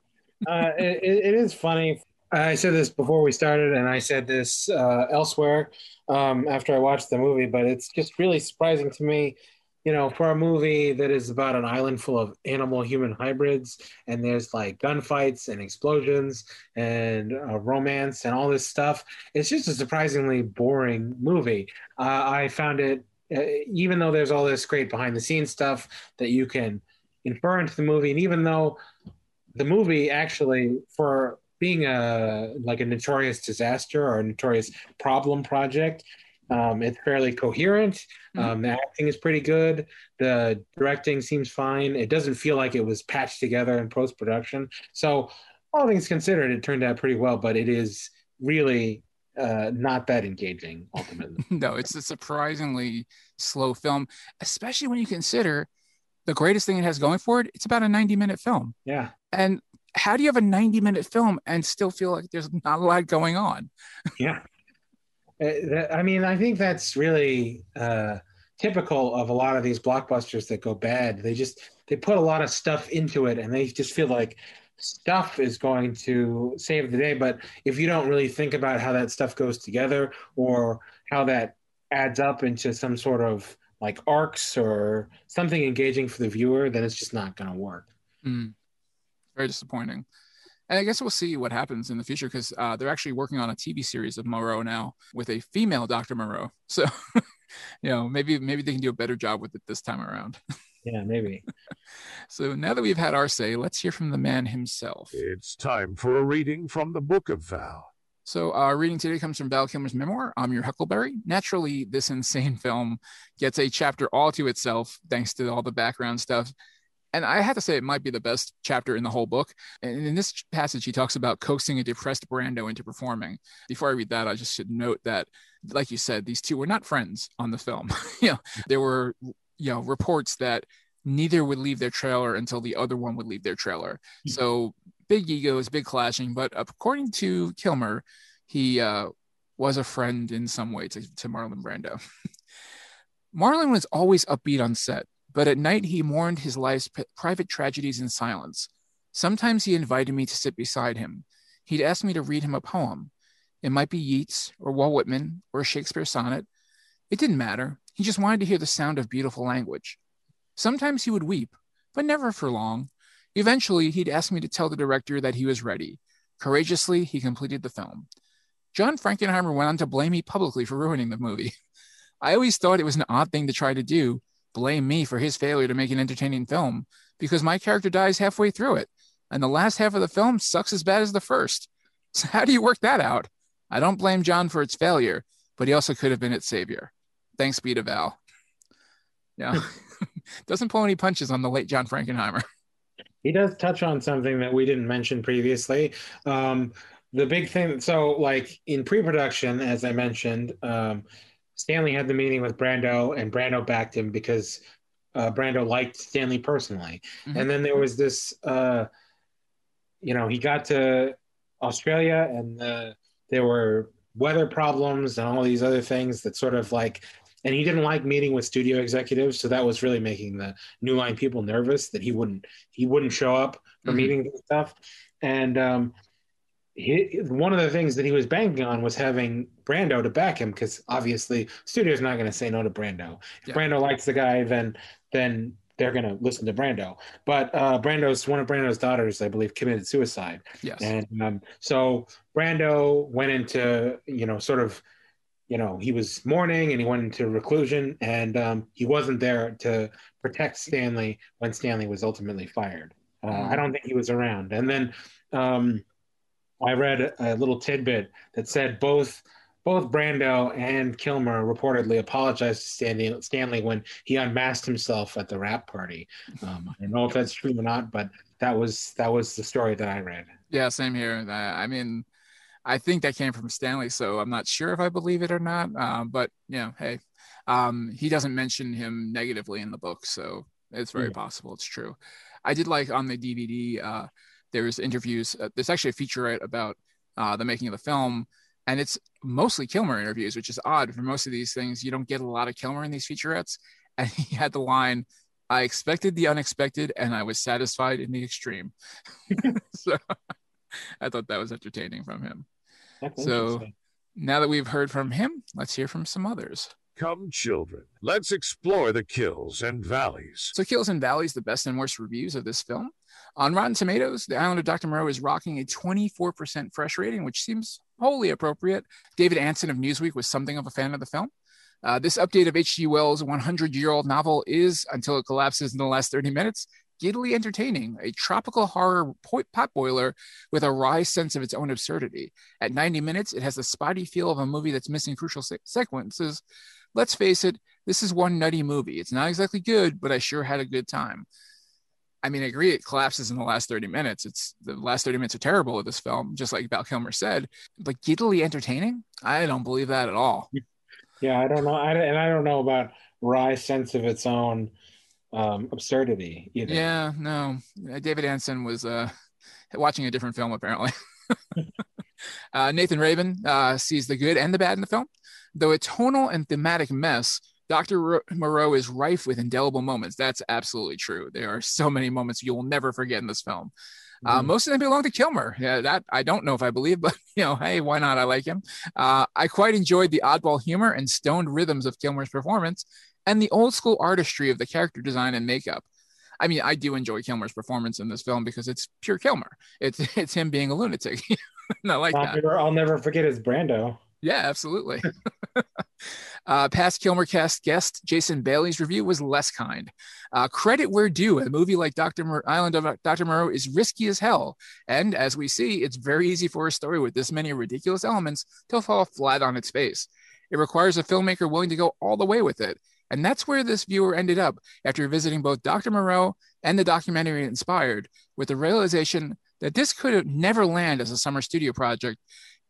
uh, it, it it is funny. I said this before we started, and I said this uh, elsewhere um, after I watched the movie, but it's just really surprising to me. You know, for a movie that is about an island full of animal human hybrids, and there's like gunfights and explosions and uh, romance and all this stuff, it's just a surprisingly boring movie. Uh, I found it, uh, even though there's all this great behind the scenes stuff that you can infer into the movie, and even though the movie actually for being a like a notorious disaster or a notorious problem project um, it's fairly coherent um, the acting is pretty good the directing seems fine it doesn't feel like it was patched together in post-production so all things considered it turned out pretty well but it is really uh, not that engaging ultimately. no, it's a surprisingly slow film, especially when you consider the greatest thing it has going for it. It's about a 90 minute film. yeah. And how do you have a 90 minute film and still feel like there's not a lot going on? Yeah. Uh, I mean, I think that's really uh, typical of a lot of these blockbusters that go bad. They just they put a lot of stuff into it, and they just feel like stuff is going to save the day. But if you don't really think about how that stuff goes together or how that adds up into some sort of like arcs or something engaging for the viewer, then it's just not going to work. Mm. Very disappointing. And I guess we'll see what happens in the future because uh, they're actually working on a TV series of Moreau now with a female Dr. Moreau. So, you know, maybe maybe they can do a better job with it this time around. Yeah, maybe. So now that we've had our say, let's hear from the man himself. It's time for a reading from the Book of Val. So our reading today comes from Val Kilmer's memoir, I'm Your Huckleberry. Naturally, this insane film gets a chapter all to itself, thanks to all the background stuff. And I have to say, it might be the best chapter in the whole book. And in this passage, he talks about coaxing a depressed Brando into performing. Before I read that, I just should note that, like you said, these two were not friends on the film. you know, there were, you know, reports that neither would leave their trailer until the other one would leave their trailer. So big egos, big clashing. But according to Kilmer, he uh, was a friend in some way to, to Marlon Brando. Marlon was always upbeat on set, but at night he mourned his life's private tragedies in silence. Sometimes he invited me to sit beside him. He'd ask me to read him a poem. It might be Yeats or Walt Whitman or a Shakespeare sonnet. It didn't matter. He just wanted to hear the sound of beautiful language. Sometimes he would weep, but never for long. Eventually, he'd ask me to tell the director that he was ready. Courageously, he completed the film. John Frankenheimer went on to blame me publicly for ruining the movie. I always thought it was an odd thing to try to do, blame me for his failure to make an entertaining film, because my character dies halfway through it, and the last half of the film sucks as bad as the first. So, how do you work that out? I don't blame John for its failure, but he also could have been its savior. Thanks be to Val. Yeah. Doesn't pull any punches on the late John Frankenheimer. He does touch on something that we didn't mention previously. Um, the big thing, so like in pre-production, as I mentioned, um, Stanley had the meeting with Brando, and Brando backed him because uh, Brando liked Stanley personally. Mhm. And then there was this, uh, you know, he got to Australia, and uh, there were weather problems and all these other things that sort of like and he didn't like meeting with studio executives so that was really making the new line people nervous that he wouldn't he wouldn't show up for Mhm. meetings and stuff and um he, one of the things that he was banking on was having Brando to back him because obviously studio's not going to say no to Brando. If Yeah. Brando likes the guy, then then they're going to listen to Brando. But uh, Brando's one of Brando's daughters, I believe, committed suicide. Yes. And um, so Brando went into, you know, sort of, you know, he was mourning and he went into reclusion and um, he wasn't there to protect Stanley when Stanley was ultimately fired. Uh, Mm. I don't think he was around. And then um, I read a little tidbit that said both both Brando and Kilmer reportedly apologized to Stanley, Stanley when he unmasked himself at the wrap party. Um, I don't know if that's true or not, but that was that was the story that I read. Yeah, same here. I I mean, I think that came from Stanley, so I'm not sure if I believe it or not. Um, but you know, hey, um, he doesn't mention him negatively in the book, so it's very Yeah. possible it's true. I did like on the DVD. Uh, there's interviews. Uh, there's actually a featurette about uh, the making of the film, and it's mostly Kilmer interviews, which is odd. For most of these things, you don't get a lot of Kilmer in these featurettes. And he had the line, "I expected the unexpected, and I was satisfied in the extreme." so I thought that was entertaining from him. That's So- Now that we've heard from him, let's hear from some others. Come, children, let's explore the kills and valleys. So, Kills and Valleys, the best and worst reviews of this film. On Rotten Tomatoes, The Island of Dr. Moreau is rocking a 24% fresh rating, which seems wholly appropriate. David Ansen of Newsweek was something of a fan of the film. Uh, this update of H.G. Wells' 100 year old novel is, until it collapses in the last 30 minutes, giddily entertaining, a tropical horror po- potboiler with a wry sense of its own absurdity. At 90 minutes, it has the spotty feel of a movie that's missing crucial se- sequences. Let's face it, this is one nutty movie. It's not exactly good, but I sure had a good time. I mean, I agree it collapses in the last 30 minutes. It's the last 30 minutes are terrible of this film, just like Val Kilmer said. But giddily entertaining? I don't believe that at all. Yeah, I don't know. I, and I don't know about Rye's sense of its own um, absurdity either. Yeah, no. Uh, David Ansen was uh, watching a different film, apparently. uh, Nathan Rabin uh, sees the good and the bad in the film. Though a tonal and thematic mess, Dr. Moreau is rife with indelible moments. That's absolutely true. There are so many moments you will never forget in this film. Uh, Mhm. most of them belong to Kilmer. Yeah, that I don't know if I believe, but you know, hey, why not? I like him. Uh, I quite enjoyed the oddball humor and stoned rhythms of Kilmer's performance, and the old school artistry of the character design and makeup. I mean, I do enjoy Kilmer's performance in this film because it's pure Kilmer. It's it's him being a lunatic. I like I'll that. never, I'll never forget his Brando. Yeah, absolutely. uh, past Kilmercast guest Jason Bailey's review was less kind. Uh, credit where due, a movie like Dr. Mor- Island of Dr. Moreau is risky as hell. And as we see, it's very easy for a story with this many ridiculous elements to fall flat on its face. It requires a filmmaker willing to go all the way with it. And that's where this viewer ended up after visiting both Dr. Moreau and the documentary inspired, with the realization that this could never land as a summer studio project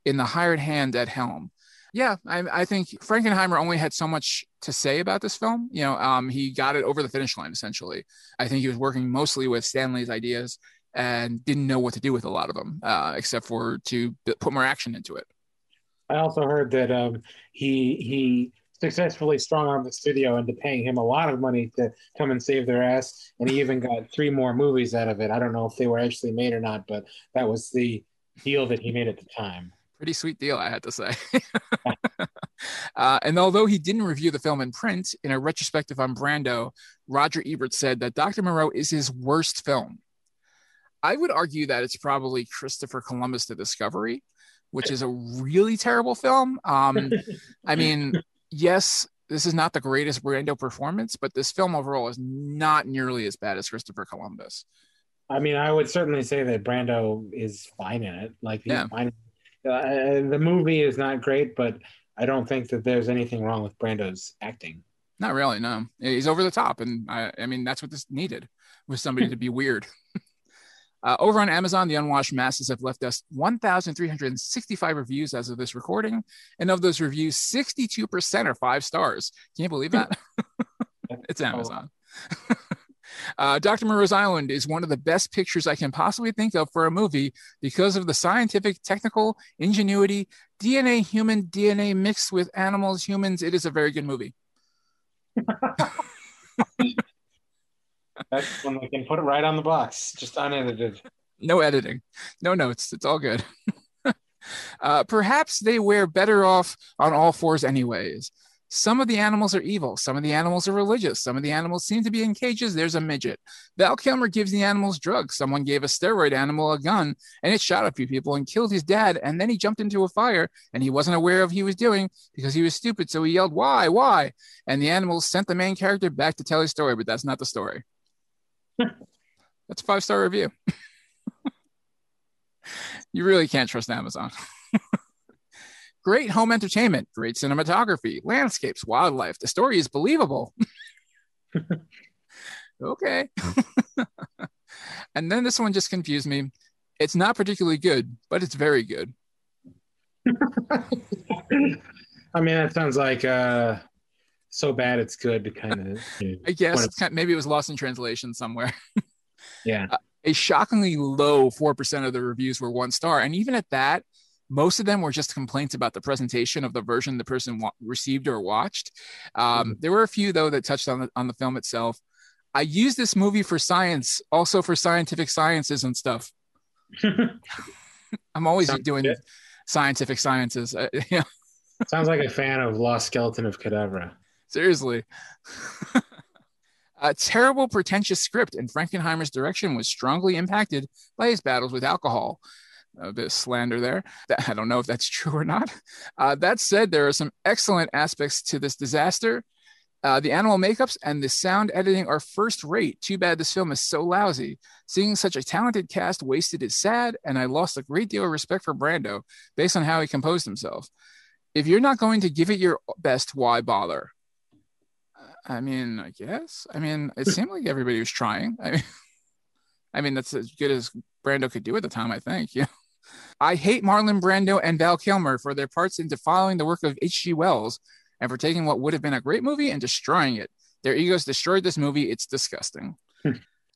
in the hired hand at helm. Yeah, I, I think Frankenheimer only had so much to say about this film. You know, um, he got it over the finish line essentially. I think he was working mostly with Stanley's ideas and didn't know what to do with a lot of them, uh, except for to put more action into it. I also heard that um, he he successfully strong armed the studio into paying him a lot of money to come and save their ass, and he even got three more movies out of it. I don't know if they were actually made or not, but that was the deal that he made at the time. Pretty sweet deal, I had to say. uh, and although he didn't review the film in print, in a retrospective on Brando, Roger Ebert said that Dr. Moreau is his worst film. I would argue that it's probably Christopher Columbus The Discovery, which is a really terrible film. Um, I mean, yes, this is not the greatest Brando performance, but this film overall is not nearly as bad as Christopher Columbus. I mean, I would certainly say that Brando is fine in it. Like, he's Yeah. fine. Uh, the movie is not great, but I don't think that there's anything wrong with Brando's acting. Not really, no. He's over the top, and I, I mean that's what this needed was somebody to be weird. Uh, over on Amazon, the Unwashed Masses have left us 1,365 reviews as of this recording, and of those reviews, 62% are five stars. Can you believe that? it's Amazon. Uh, Dr. Moreau's Island is one of the best pictures I can possibly think of for a movie because of the scientific, technical ingenuity, DNA, human DNA mixed with animals, humans. It is a very good movie. That's when they can put it right on the box, just unedited. no editing, no notes. It's all good. uh, perhaps they were better off on all fours, anyways. Some of the animals are evil. Some of the animals are religious. Some of the animals seem to be in cages. There's a midget. Val Kilmer gives the animals drugs. Someone gave a steroid animal a gun and it shot a few people and killed his dad. And then he jumped into a fire and he wasn't aware of he was doing because he was stupid. So he yelled, Why? Why? And the animals sent the main character back to tell his story, but that's not the story. that's a five star review. you really can't trust Amazon. great home entertainment, great cinematography, landscapes, wildlife. The story is believable. okay. and then this one just confused me. It's not particularly good, but it's very good. I mean, that sounds like uh, so bad it's good kind of. I guess it's kind maybe it was lost in translation somewhere. Yeah. a shockingly low 4% of the reviews were one star. And even at that, most of them were just complaints about the presentation of the version the person wa- received or watched. Um, There were a few, though, that touched on the, on the film itself. I use this movie for science, also for scientific sciences and stuff. I'm always Sounds doing good. scientific sciences. Uh, yeah, Sounds like a fan of Lost Skeleton of Cadavra. seriously. a terrible, pretentious script, and Frankenheimer's direction was strongly impacted by his battles with alcohol. A bit of slander there. I don't know if that's true or not. Uh, that said, there are some excellent aspects to this disaster. Uh, the animal makeups and the sound editing are first rate. Too bad this film is so lousy. Seeing such a talented cast wasted is sad, and I lost a great deal of respect for Brando based on how he composed himself. If you're not going to give it your best, why bother? I mean, I guess. I mean, it seemed like everybody was trying. I mean, I mean, that's as good as Brando could do at the time, I think. Yeah. I hate Marlon Brando and Val Kilmer for their parts in defiling the work of H.G. Wells and for taking what would have been a great movie and destroying it. Their egos destroyed this movie. It's disgusting.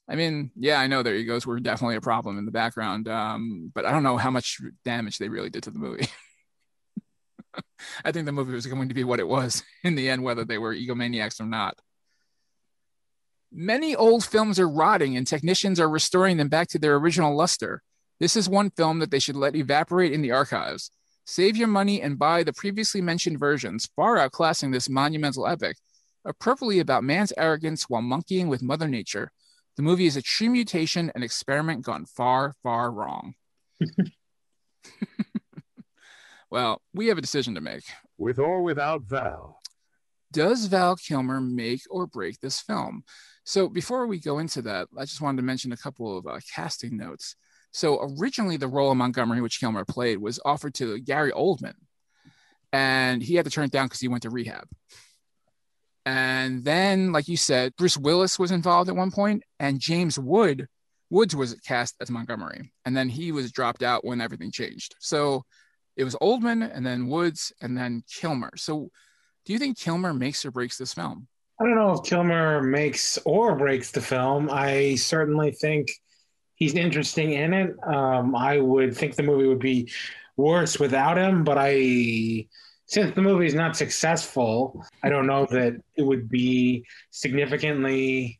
I mean, yeah, I know their egos were definitely a problem in the background, um, but I don't know how much damage they really did to the movie. I think the movie was going to be what it was in the end, whether they were egomaniacs or not. Many old films are rotting and technicians are restoring them back to their original luster. This is one film that they should let evaporate in the archives. Save your money and buy the previously mentioned versions, far outclassing this monumental epic, appropriately about man's arrogance while monkeying with Mother Nature. The movie is a true mutation, an experiment gone far, far wrong. well, we have a decision to make. With or without Val. Does Val Kilmer make or break this film? So, before we go into that, I just wanted to mention a couple of uh, casting notes. So, originally, the role of Montgomery, which Kilmer played, was offered to Gary Oldman, and he had to turn it down because he went to rehab. And then, like you said, Bruce Willis was involved at one point, and James Wood Woods was cast as Montgomery, and then he was dropped out when everything changed. So it was Oldman, and then Woods, and then Kilmer. So, do you think Kilmer makes or breaks this film? I don't know if Kilmer makes or breaks the film. I certainly think he's interesting in it. Um, I would think the movie would be worse without him, but I since the movie is not successful, I don't know that it would be significantly.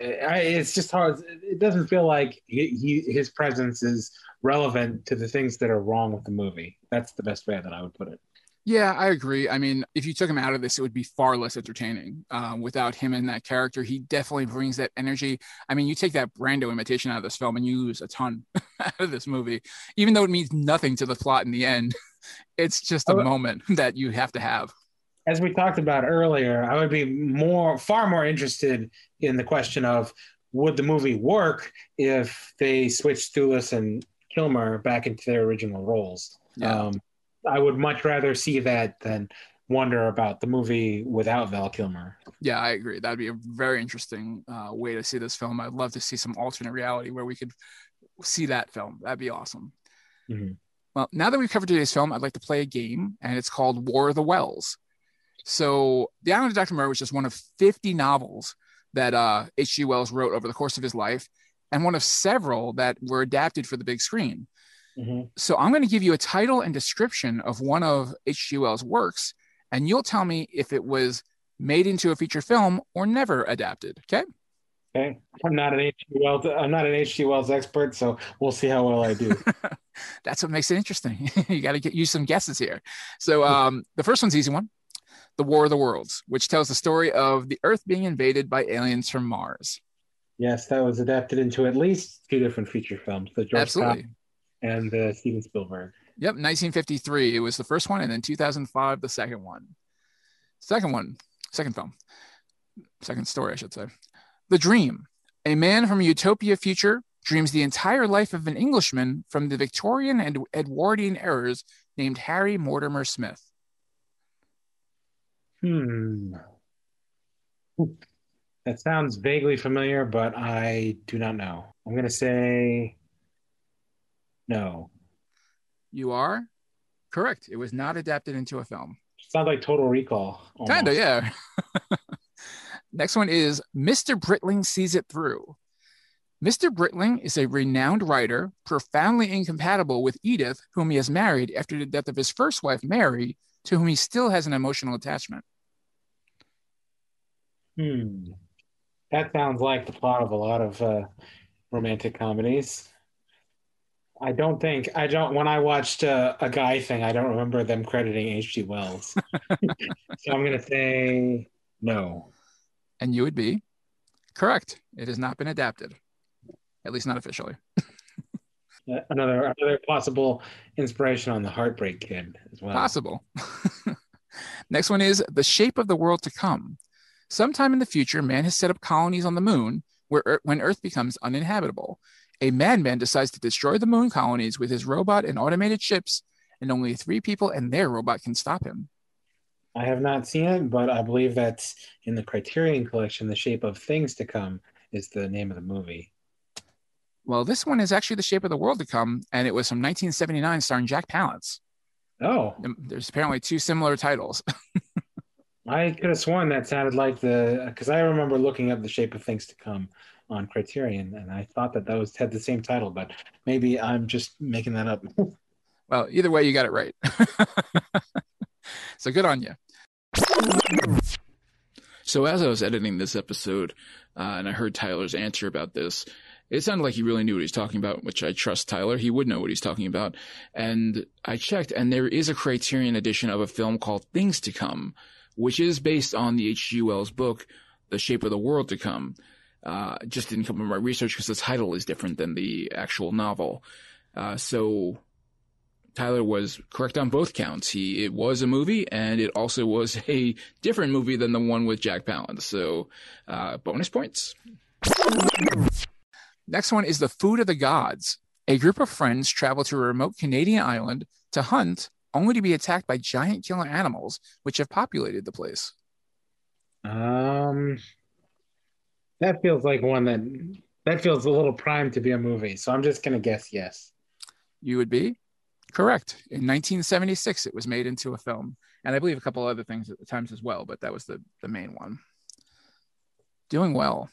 I, it's just hard. It doesn't feel like he, he, his presence is relevant to the things that are wrong with the movie. That's the best way that I would put it. Yeah, I agree. I mean, if you took him out of this, it would be far less entertaining. Uh, without him in that character, he definitely brings that energy. I mean, you take that Brando imitation out of this film, and you lose a ton out of this movie, even though it means nothing to the plot in the end. It's just a moment that you have to have. As we talked about earlier, I would be more, far more interested in the question of would the movie work if they switched Thewlis and Kilmer back into their original roles. Yeah. Um, I would much rather see that than wonder about the movie without Val Kilmer. Yeah, I agree. That'd be a very interesting uh, way to see this film. I'd love to see some alternate reality where we could see that film. That'd be awesome. Mhm. Well, now that we've covered today's film, I'd like to play a game, and it's called War of the Wells. So, The Island of Dr. Moreau was just one of 50 novels that uh, H.G. Wells wrote over the course of his life, and one of several that were adapted for the big screen. Mhm. So I'm going to give you a title and description of one of H.G. Wells' works, and you'll tell me if it was made into a feature film or never adapted. Okay. Okay, I'm not an H.G. Wells. I'm not an H.G. Wells expert, so we'll see how well I do. That's what makes it interesting. you got to get use some guesses here. So um, the first one's easy one. The War of the Worlds, which tells the story of the Earth being invaded by aliens from Mars. yes, that was adapted into at least two different feature films: the George Absolutely. Scott and the Steven Spielberg. Yep, 1953. It was the first one, and then 2005, the second one. Second one, second film, second story, I should say. The Dream. A man from a utopia future dreams the entire life of an Englishman from the Victorian and Edwardian eras named Harry Mortimer Smith. Hmm. That sounds vaguely familiar, but I do not know. I'm going to say no. You are correct. It was not adapted into a film. Sounds like Total Recall. Kind of, yeah. Next one is Mr. Britling Sees It Through. Mr. Britling is a renowned writer, profoundly incompatible with Edith, whom he has married after the death of his first wife, Mary, to whom he still has an emotional attachment. Hmm. That sounds like the plot of a lot of uh, romantic comedies. I don't think I don't. When I watched uh, a guy thing, I don't remember them crediting H.G. Wells. so I'm gonna say no. And you would be correct. It has not been adapted, at least not officially. Uh, Another another possible inspiration on the Heartbreak Kid as well. Possible. Next one is The Shape of the World to Come. Sometime in the future, man has set up colonies on the moon where when Earth becomes uninhabitable. A madman decides to destroy the moon colonies with his robot and automated ships, and only three people and their robot can stop him. I have not seen it, but I believe that's in the Criterion Collection. The Shape of Things to Come is the name of the movie. Well, this one is actually The Shape of the World to Come, and it was from 1979, starring Jack Palance. Oh, There's apparently two similar titles. I could have sworn that sounded like the because I remember looking up the shape of things to come on Criterion, and I thought that those had the same title, but maybe I'm just making that up. Well, either way, you got it right. so good on you. So as I was editing this episode, uh, and I heard Tyler's answer about this, it sounded like he really knew what he's talking about, which I trust Tyler. He would know what he's talking about. And I checked, and there is a Criterion edition of a film called Things to Come, which is based on the H.G. Wells book, The Shape of the World to Come. Uh, just didn't come from my research because the title is different than the actual novel. Uh, so Tyler was correct on both counts. He it was a movie, and it also was a different movie than the one with Jack Palance. So uh, bonus points. Next one is the Food of the Gods. A group of friends travel to a remote Canadian island to hunt, only to be attacked by giant killer animals which have populated the place. Um, that feels like one that that feels a little primed to be a movie, so I'm just gonna guess yes. You would be correct. In 1976, it was made into a film, and I believe a couple other things at the times as well, but that was the the main one. Doing well.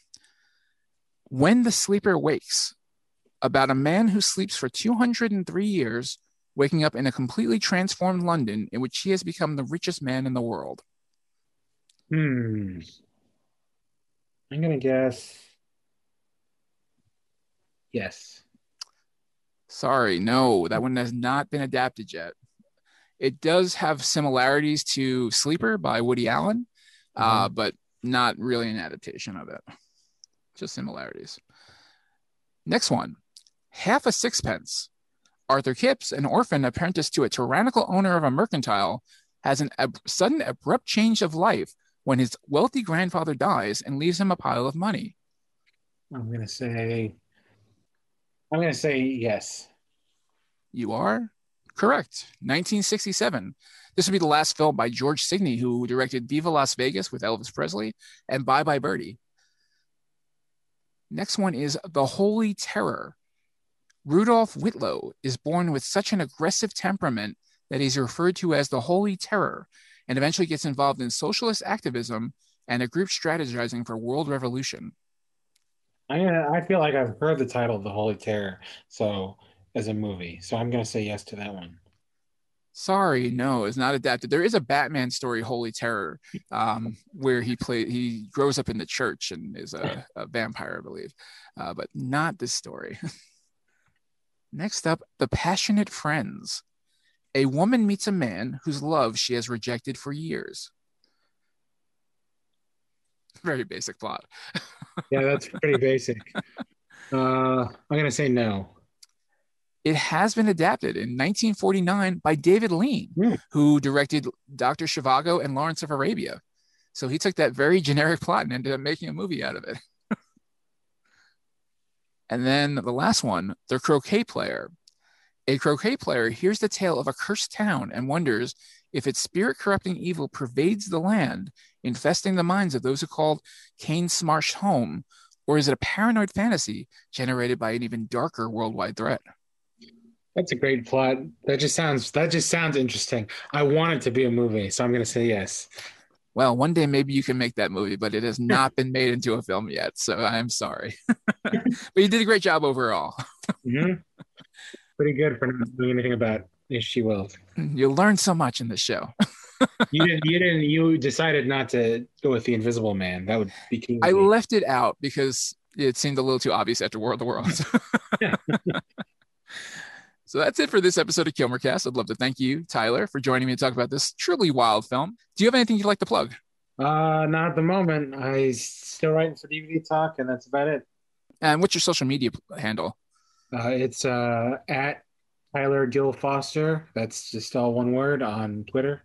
When the sleeper wakes, about a man who sleeps for 203 years, waking up in a completely transformed London in which he has become the richest man in the world. Hmm. I'm gonna guess yes. Sorry, no, that one has not been adapted yet. It does have similarities to Sleeper by Woody Allen, uh, but not really an adaptation of it. Just similarities. Next one Half a Sixpence. Arthur Kipps, an orphan apprenticed to a tyrannical owner of a mercantile, has an ab- sudden abrupt change of life when his wealthy grandfather dies and leaves him a pile of money. I'm gonna say I'm gonna say yes. You are correct. 1967. This would be the last film by George Sidney, who directed Viva Las Vegas with Elvis Presley and Bye Bye Birdie. Next one is The Holy Terror. Rudolph Whitlow is born with such an aggressive temperament that he's referred to as the Holy Terror and eventually gets involved in socialist activism and a group strategizing for world revolution. I I feel like I've heard the title of the Holy Terror, so as a movie. So I'm gonna say yes to that one. Sorry, no, it's not adapted. There is a Batman story, Holy Terror, um, where he play he grows up in the church and is a, a vampire, I believe, uh, but not this story. Next up, The Passionate Friends. A woman meets a man whose love she has rejected for years. Very basic plot. Yeah, that's pretty basic. Uh, I'm gonna say no. It has been adapted in 1949 by David Lean, Hmm. who directed Dr. Zhivago and Lawrence of Arabia. So he took that very generic plot and ended up making a movie out of it. and then the last one, The Croquet Player. A croquet player hears the tale of a cursed town and wonders if its spirit corrupting evil pervades the land, infesting the minds of those who called Cainsmarsh home, or is it a paranoid fantasy generated by an even darker worldwide threat? That's a great plot. That just sounds that just sounds interesting. I want it to be a movie, so I'm gonna say yes. Well, one day maybe you can make that movie, but it has not been made into a film yet. So I'm sorry. but you did a great job overall. Mhm. Pretty good for not doing anything about H.G. Wells. You learned so much in this show. You didn't. You didn't. You decided not to go with the Invisible Man. That would be too. I left it out because it seemed a little too obvious after War of the Worlds. so that's it for this episode of Kilmercast. I'd love to thank you, Tyler, for joining me to talk about this truly wild film. Do you have anything you'd like to plug? Uh, not at the moment. I still writing for DVD Talk, and that's about it. And what's your social media handle? Uh, it's uh at Tyler Gill Foster. That's just all one word on Twitter.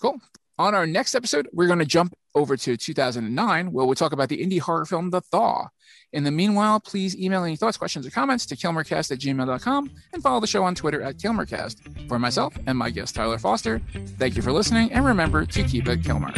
Cool. On our next episode, we're going to jump over to 2009, where we'll talk about the indie horror film The Thaw. In the meanwhile, please email any thoughts, questions, or comments to kilmercast at gmail.com and follow the show on Twitter at kilmercast. For myself and my guest, Tyler Foster, thank you for listening, and remember to keep it Kilmer.